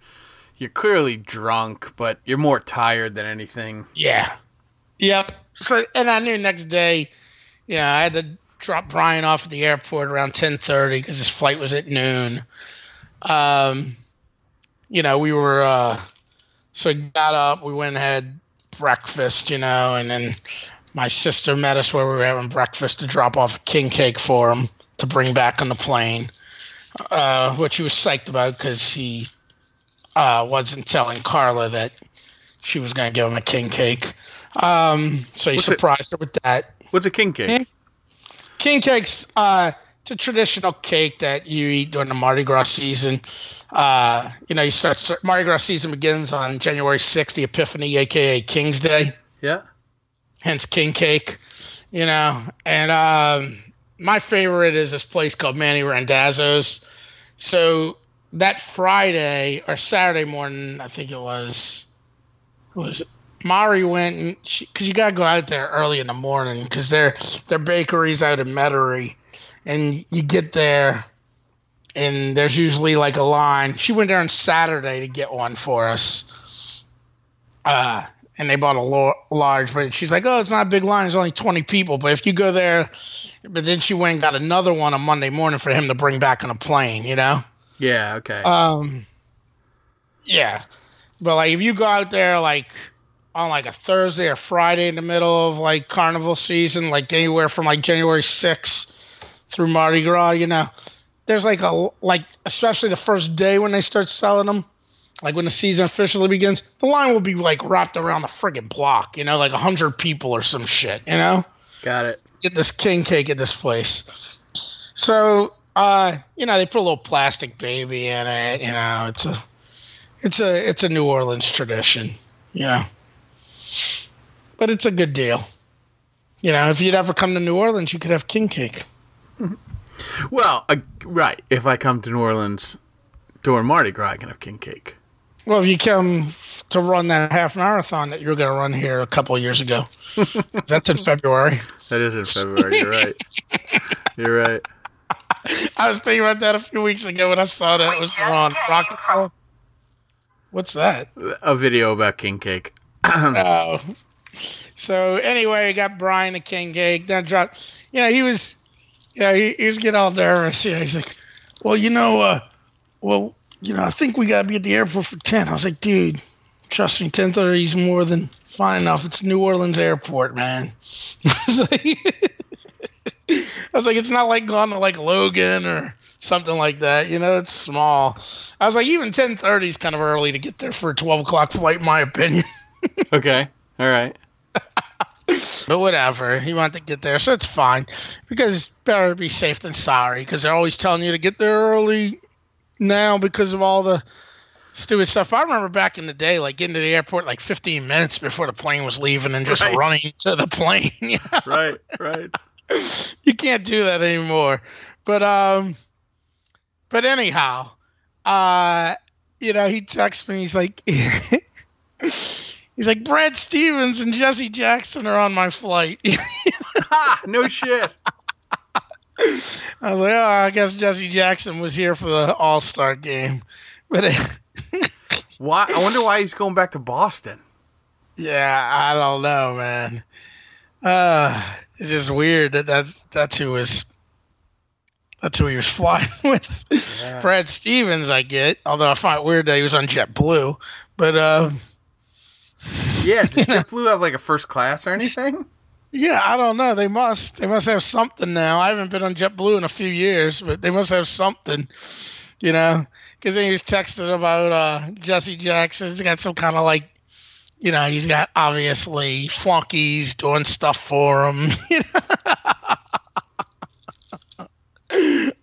you're clearly drunk but you're more tired than anything Yeah. Yep. So, and I knew next day, you know, I had to drop Brian off at the airport around ten thirty because his flight was at noon. Um, you know, we were uh, so got up, we went and had breakfast, you know, and then my sister met us where we were having breakfast to drop off a king cake for him to bring back on the plane, uh, which he was psyched about because he uh, wasn't telling Carla that she was going to give him a king cake. Um, so he What's it- surprised her with that. What's a king cake? King cake's uh, it's a traditional cake that you eat during the Mardi Gras season. Uh, you know, you start Mardi Gras season begins on January 6th, the Epiphany, aka King's Day Yeah. hence king cake you know and um, my favorite is this place called manny randazzo's so that friday or saturday morning i think it was was it mari went and because you gotta go out there early in the morning because their their bakery's out in metairie and you get there and there's usually like a line she went there on saturday to get one for us uh and they bought a lo- large, but she's like, "Oh, it's not a big line. It's only twenty people." But if you go there, but then she went and got another one on Monday morning for him to bring back on a plane. You know? Yeah. Okay. Um, yeah. But like, if you go out there like on like a Thursday or Friday in the middle of like carnival season, like anywhere from like January sixth through Mardi Gras, you know, there's like a like especially the first day when they start selling them like when the season officially begins, the line will be like wrapped around the friggin' block, you know, like a hundred people or some shit, you know? Got it. Get this king cake at this place. So, uh, you know, they put a little plastic baby in it, you know, it's a it's a it's a New Orleans tradition, you know. But it's a good deal. You know, if you'd ever come to New Orleans, you could have king cake. [LAUGHS] Well, uh, right. If I come to New Orleans during Mardi Gras, I can have king cake. Well, if you come to run that half marathon that you were going to run here a couple of years ago, [LAUGHS] that's in February. That is in February. You're right. You're right. [LAUGHS] I was thinking about that a few weeks ago when I saw that it was on Rockefeller. What's that? A video about king cake. [CLEARS THROAT] Oh. So anyway, got Brian the king cake. Then drop. You know, he was, you know, he, he was getting all nervous. [LAUGHS] Know, he's like, "Well, you know, uh, well, you know, I think we got to be at the airport for 10. I was like, "Dude, trust me, ten thirty is more than fine enough. It's New Orleans Airport, man." I was like, I was like, it's not like going to like Logan or something like that. You know, it's small. I was like, even ten thirty is kind of early to get there for a twelve o'clock flight, in my opinion. [LAUGHS] [LAUGHS] Okay. All right. [LAUGHS] But whatever, he wanted to get there, so it's fine. Because it's better to be safe than sorry. Because they're always telling you to get there early now because of all the stupid stuff. I remember back in the day, like getting to the airport like 15 minutes before the plane was leaving and just Right. running [LAUGHS] to the plane. you know? Right. Right. you can't do that anymore. But um, but anyhow, uh, you know, he texts me. He's like, he's like, Brad Stevens and Jesse Jackson are on my flight. [LAUGHS] Ha! No shit. I was like, oh, I guess Jesse Jackson was here for the All Star game, but [LAUGHS] Why? I wonder why he's going back to Boston. yeah, I don't know, man. Uh, it's just weird that that's that's who was that's who he was [LAUGHS] flying with. Yeah. Brad Stevens, I get, although I find it weird that he was on JetBlue, but uh, Yeah. [LAUGHS] Does JetBlue have like a first class or anything? yeah, I don't know. They must they must have something now. I haven't been on JetBlue in a few years, but they must have something, you know. Because then he was texting about uh, Jesse Jackson. He's got some kind of like, you know, he's got obviously flunkies doing stuff for him. [LAUGHS] You know?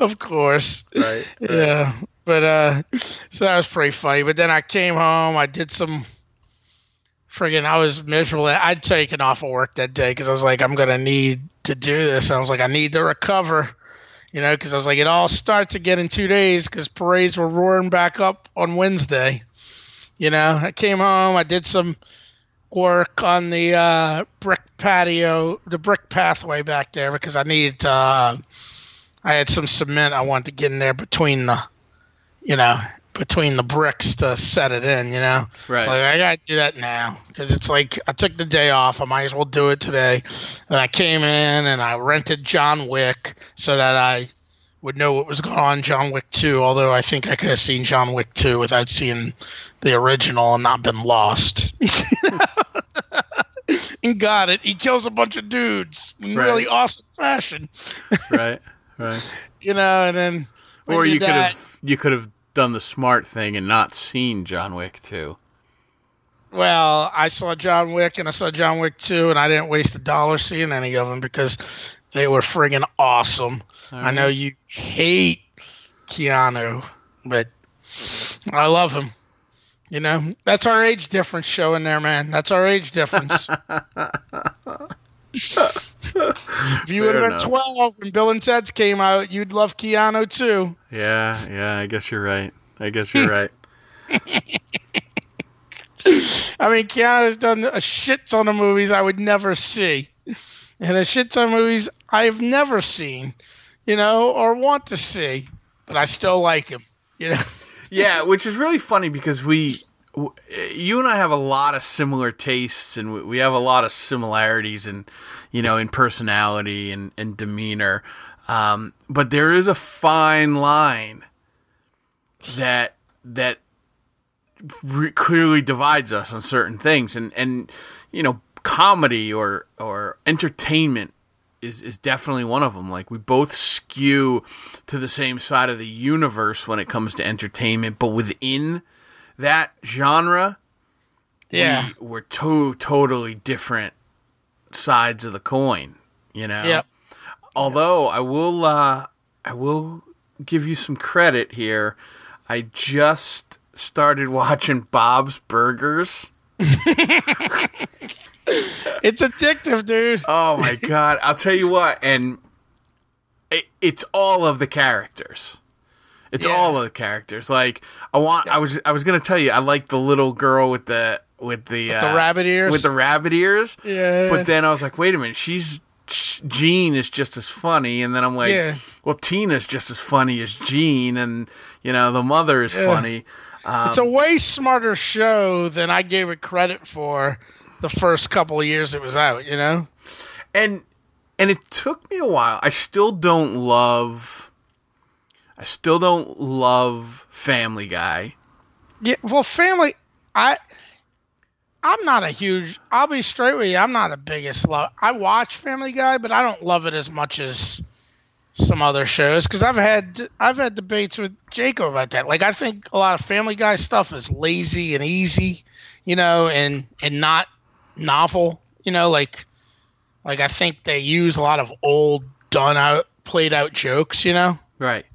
of course. Right. right. Yeah. But uh so that was pretty funny. But then I came home, I did some friggin' I was miserable. I'd taken off of work that day because I was like, I'm gonna need to do this. I was like, I need to recover. You know, because I was like, it all starts again in two days because parades were roaring back up on Wednesday. You know, I came home, I did some work on the uh, brick patio, the brick pathway back there because I needed. Uh, I had some cement I wanted to get in there between the, you know, between the bricks to set it in. You know, Right. so like, I gotta do that now because it's like I took the day off. I might as well do it today. And I came in and I rented John Wick so that I would know what was going on John Wick 2. Although I think I could have seen John Wick 2 without seeing the original and not been lost. [LAUGHS] and [LAUGHS] got it. He kills a bunch of dudes in Right. really awesome fashion, right, right. [LAUGHS] you know. And then Or you could have you could have done the smart thing and not seen John Wick too. Well, I saw John Wick and I saw John Wick 2, and I didn't waste a dollar seeing any of them because they were friggin' awesome. I know you hate Keanu, but I love him. You know, that's our age difference showing there, man. That's our age difference. [LAUGHS] if you Fair would have been 12 when Bill and Ted's came out, you'd love Keanu too. Yeah, yeah. I guess you're right. I guess you're right. [LAUGHS] [LAUGHS] I mean, Keanu has done a shit ton of movies I would never see, and a shit ton of movies I've never seen, you know, or want to see, but I still like him, you know. yeah, which is really funny because we, you and I have a lot of similar tastes, and we- have a lot of similarities in, you know, in personality and, and demeanor. Um, but there is a fine line that that re- clearly divides us on certain things, and and you know, comedy or or entertainment is is definitely one of them. Like we both skew to the same side of the universe when it comes to entertainment, but within that genre, Yeah. we, we're to- totally different sides of the coin. You know. Yep. Although I will, uh, I will give you some credit here. I just started watching Bob's Burgers. It's addictive, dude. Oh my god! I'll tell you what, and it, it's all of the characters. It's Yeah. all of the characters. Like I want, I was, I was gonna tell you, I like the little girl with the with the the uh, rabbit ears. with the rabbit ears. yeah. But then I was like, wait a minute, she's sh- Gene is just as funny, and then I'm like, Yeah. well, Tina's just as funny as Gene, and you know the mother is Yeah. funny. Um, it's a way smarter show than I gave it credit for the first couple of years it was out, you know? and and it took me a while. I still don't love. I still don't love Family Guy. Yeah, well, family, I, I'm not a huge. I'll be straight with you. I'm not a biggest love. I watch Family Guy, but I don't love it as much as some other shows because I've had I've had debates with Jacob about that. Like, I think a lot of Family Guy stuff is lazy and easy, you know, and and not novel. You know, like like I think they use a lot of old, done out, played out jokes. You know. Right.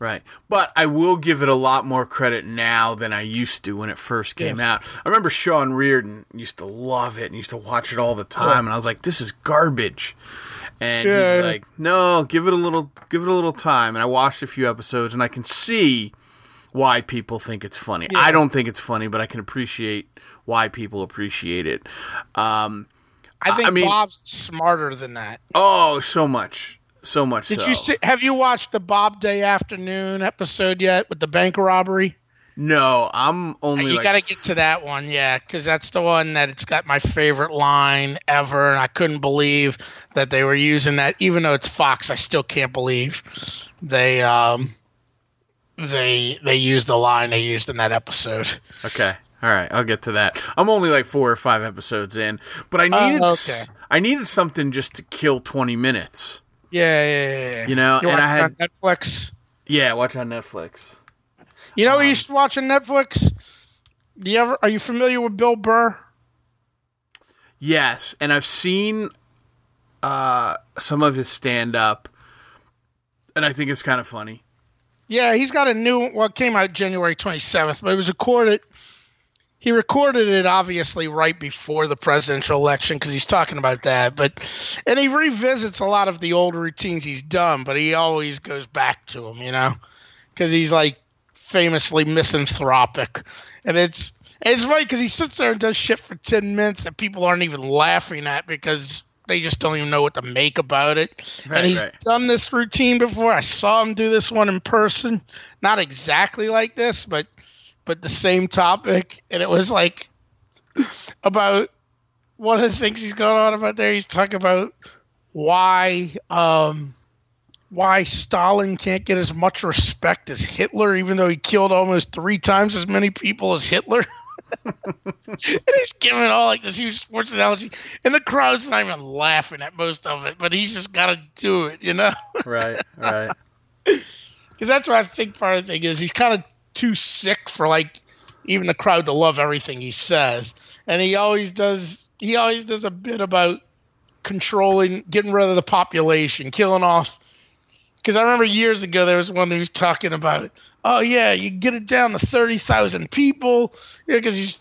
Right. But I will give it a lot more credit now than I used to when it first came out. I remember Sean Reardon used to love it and used to watch it all the time and I was like, This is garbage. And Yeah. he's like, No, give it a little give it a little time and I watched a few episodes and I can see why people think it's funny. I don't think it's funny, but I can appreciate why people appreciate it. Um I think I mean- Bob's smarter than that. oh so much. So much Did so. you see? Have you watched the Bob Day Afternoon episode yet with the bank robbery? No, I'm only you like got to get to that one, yeah, because that's the one that it's got my favorite line ever, and I couldn't believe that they were using that. Even though it's Fox, I still can't believe they um they they used the line they used in that episode. Okay. All right, I'll get to that. I'm only like four or five episodes in, but I needed Oh, s- okay. I needed something just to kill 20 minutes. Yeah, yeah, yeah. You know, you and I had on Netflix. yeah, watch on Netflix. You know, what you Um, should watch on Netflix. Do you ever? Are you familiar with Bill Burr? Yes, and I've seen uh some of his stand up and I think it's kind of funny. Yeah, he's got a new. Well, it came out January 27th, but it was recorded. He recorded it obviously right before the presidential election because he's talking about that. But and he revisits a lot of the old routines he's done, but he always goes back to them, you know, because he's like famously misanthropic, and it's it's right because he sits there and does shit for 10 minutes that people aren't even laughing at because they just don't even know what to make about it. Right, and he's right. done this routine before. I saw him do this one in person. Not exactly like this, but but the same topic. And it was like about one of the things he's going on about there. He's talking about why um why Stalin can't get as much respect as Hitler, even though he killed almost three times as many people as Hitler. [LAUGHS] and he's giving all like this huge sports analogy, and the crowd's not even laughing at most of it, but he's just got to do it, you know? right, right. [LAUGHS] Because that's what I think part of the thing is. He's kind of too sick for like even the crowd to love everything he says, and he always does. He always does a bit about controlling, getting rid of the population, killing off. Because I remember years ago there was one who was talking about, oh yeah, you get it down to thirty thousand people, yeah, because he's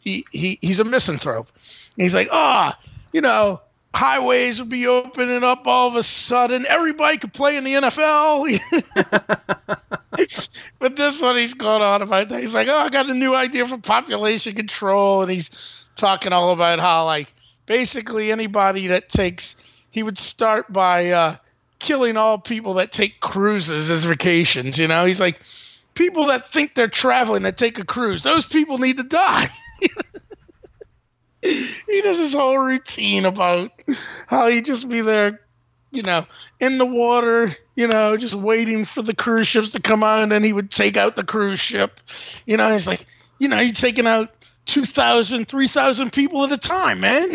he, he he's a misanthrope. And he's like, ah, oh, you know, highways would be opening up all of a sudden. Everybody could play in the NFL. [LAUGHS] but this one, he's going on about that. He's like, oh, I got a new idea for population control, and he's talking all about how like basically anybody that takes he would start by uh, killing all people that take cruises as vacations. You know, he's like people that think they're traveling that take a cruise. Those people need to die. [LAUGHS] [LAUGHS] he does his whole routine about how he just be there, you know, in the water, you know, just waiting for the cruise ships to come out, and then he would take out the cruise ship. You know, he's like, you know, he's taking out 2,000, 3,000 people at a time, man.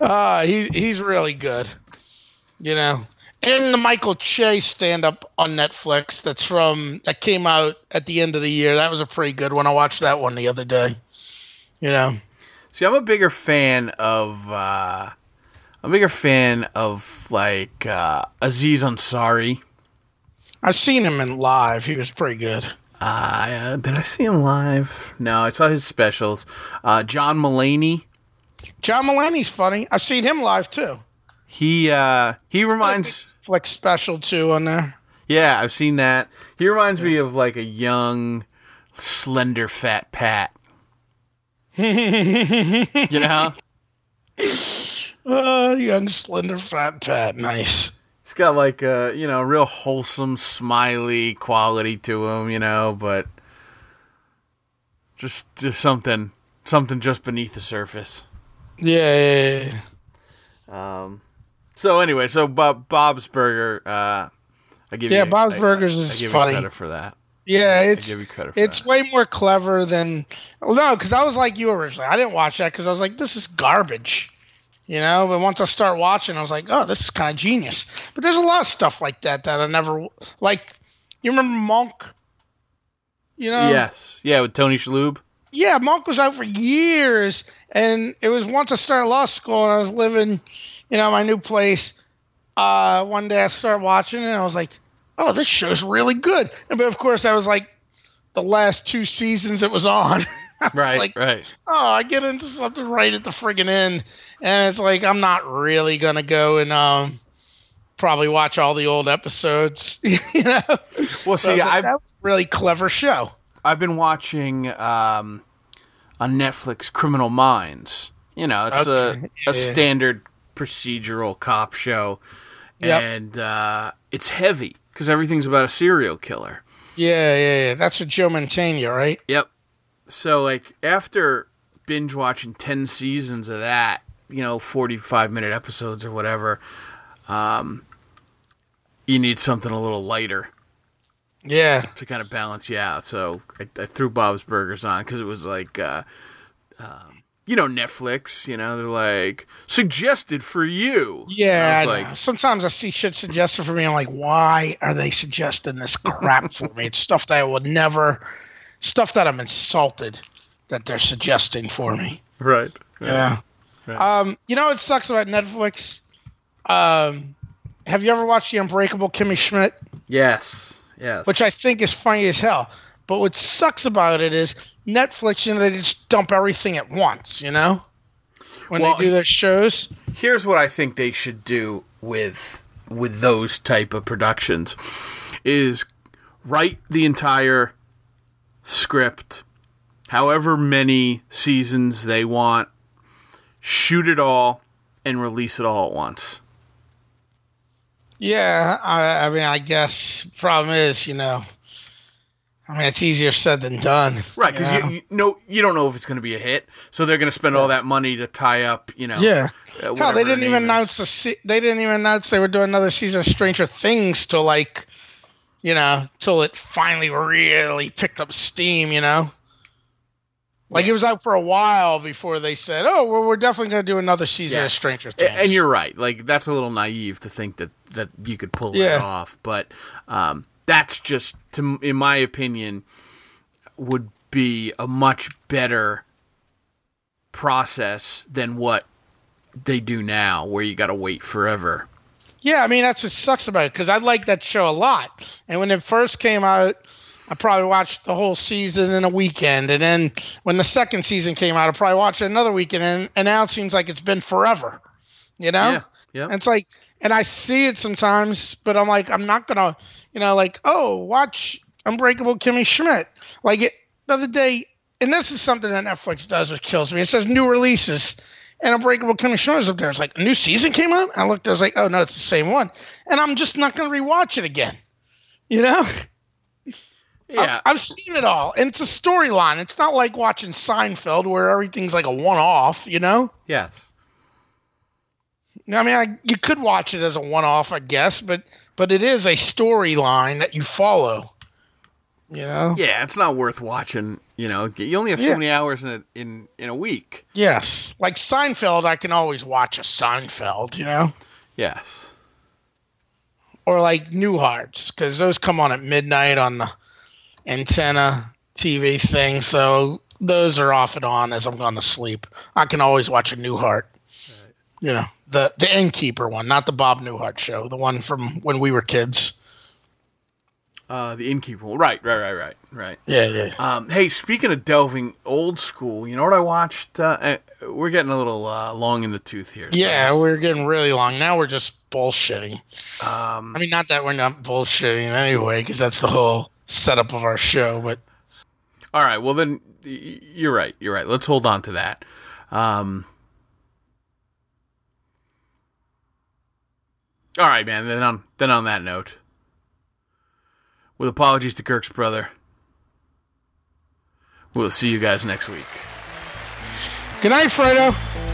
uh, [LAUGHS] he, he's really good, you know. And the Michael Che stand up on Netflix that's from that came out at the end of the year. That was a pretty good one. I watched that one the other day. You know. See, I'm a bigger fan of uh I'm a bigger fan of like uh Aziz Ansari. I've seen him in live. He was pretty good. Uh, did I see him live? No, I saw his specials. Uh, John Mulaney. John Mulaney's funny. I've seen him live too. He uh, he It's reminds. like special too on there. Yeah, I've seen that. He reminds me of like a young, slender, fat Pat. [LAUGHS] you know, Uh, [LAUGHS] young slender fat Pat, nice. he's got like a you know real wholesome, smiley quality to him. You know, but just, just something, something just beneath the surface. Yeah, yeah, yeah. Um. So anyway, so Bob, Bob's Burger. Uh, I give Yeah, you, Bob's I- Burgers I, is I give funny. You credit for that. Yeah, it's give you credit for it's that. way more clever than no, because I was like you originally. I didn't watch that because I was like, this is garbage, you know. But once I start watching, I was like, oh, this is kind of genius. But there's a lot of stuff like that that I never like. You remember Monk? You know? yes. Yeah, with Tony Shalhoub. yeah, Monk was out for years, and it was once I started law school and I was living, you know, my new place. Uh, one day I started watching it and I was like, "Oh, this show's really good." And but of course, that was like the last two seasons it was on. [LAUGHS] Was Right. like, right. oh, I get into something right at the friggin' end, and it's like I'm not really gonna go and um probably watch all the old episodes, [LAUGHS] you know. Well, So I see, was like, I've that was a really clever show. I've been watching um, on Netflix Criminal Minds. You know, it's Okay. a a yeah. standard procedural cop show, Yep. and uh, it's heavy because everything's about a serial killer. Yeah, yeah, yeah. That's with Joe Mantegna, right? Yep. So like after binge watching ten seasons of that, you know, forty five minute episodes or whatever, um, you need something a little lighter Yeah. to kind of balance you out. So I, I threw Bob's Burgers on because it was like, uh, um, you know, Netflix. You know, they're like suggested for you. Yeah, I know. sometimes I see shit suggested for me. I'm like, why are they suggesting this crap for me? It's stuff that I would never, stuff that I'm insulted that they're suggesting for me. right, Yeah. Right. Um, you know what sucks about Netflix? Um, have you ever watched The Unbreakable Kimmy Schmidt? yes, yes. Which I think is funny as hell. But what sucks about it is Netflix, you know, they just dump everything at once, you know? When Well, they do their shows. here's what I think they should do with with those type of productions is write the entire script however many seasons they want shoot it all and release it all at once Yeah, I, I mean, I guess problem is, you know, I mean, it's easier said than done. right because know? you, you know you don't know if it's going to be a hit so they're going to spend all that money to tie up you know Yeah. uh, Hell, they didn't even is. announce the se- they didn't even announce they were doing another season of Stranger Things till like you know, till it finally really picked up steam, you know. Like it was out for a while before they said, "Oh, well, we're definitely going to do another season Yeah. of Stranger Things." And you're right. Like that's a little naive to think that that you could pull Yeah. that off, but um, that's just, to, in my opinion, would be a much better process than what they do now, where you got to wait forever. Yeah, I mean that's what sucks about it because I like that show a lot. And when it first came out, I probably watched the whole season in a weekend. And then when the second season came out, I probably watched it another weekend. And, and now it seems like it's been forever. You know? Yeah, yeah. And it's like, and I see it sometimes, but I'm like, I'm not gonna, you know, like, oh, watch Unbreakable Kimmy Schmidt. Like it the other day, and this is something that Netflix does, which kills me. It says new releases, and Unbreakable Kimmy Schmidt is up there. It's like a new season came out. I looked, I was like, oh no, it's the same one, and I'm just not gonna rewatch it again. You know? [LAUGHS] Yeah, I've, I've seen it all, and it's a storyline. It's not like watching Seinfeld where everything's like a one-off. You know? yes. I mean, I, you could watch it as a one-off, I guess, but but it is a storyline that you follow. You know? Yeah, it's not worth watching. You know, you only have so Yeah. many hours in a, in in a week. Yes. Like Seinfeld, I can always watch a Seinfeld. You know? Yes. Or like Newharts, because those come on at midnight on the antenna TV thing. So those are off and on as I'm going to sleep. I can always watch a Newhart. You know, the the innkeeper one, not the Bob Newhart show, the one from when we were kids. Uh, the innkeeper. Right, right, right, right, right. Yeah, yeah. Um, hey, speaking of delving old school, you know what I watched? Uh, uh, we're getting a little uh, long in the tooth here. so Yeah, we're getting really long. Now we're just bullshitting. Um, I mean, not that we're not bullshitting anyway, because that's the whole setup of our show. But all right. Well, then you're right. You're right. Let's hold on to that. Um, all right, man. Then on then on that note, with apologies to Kirk's brother, we'll see you guys next week. good night, Fredo.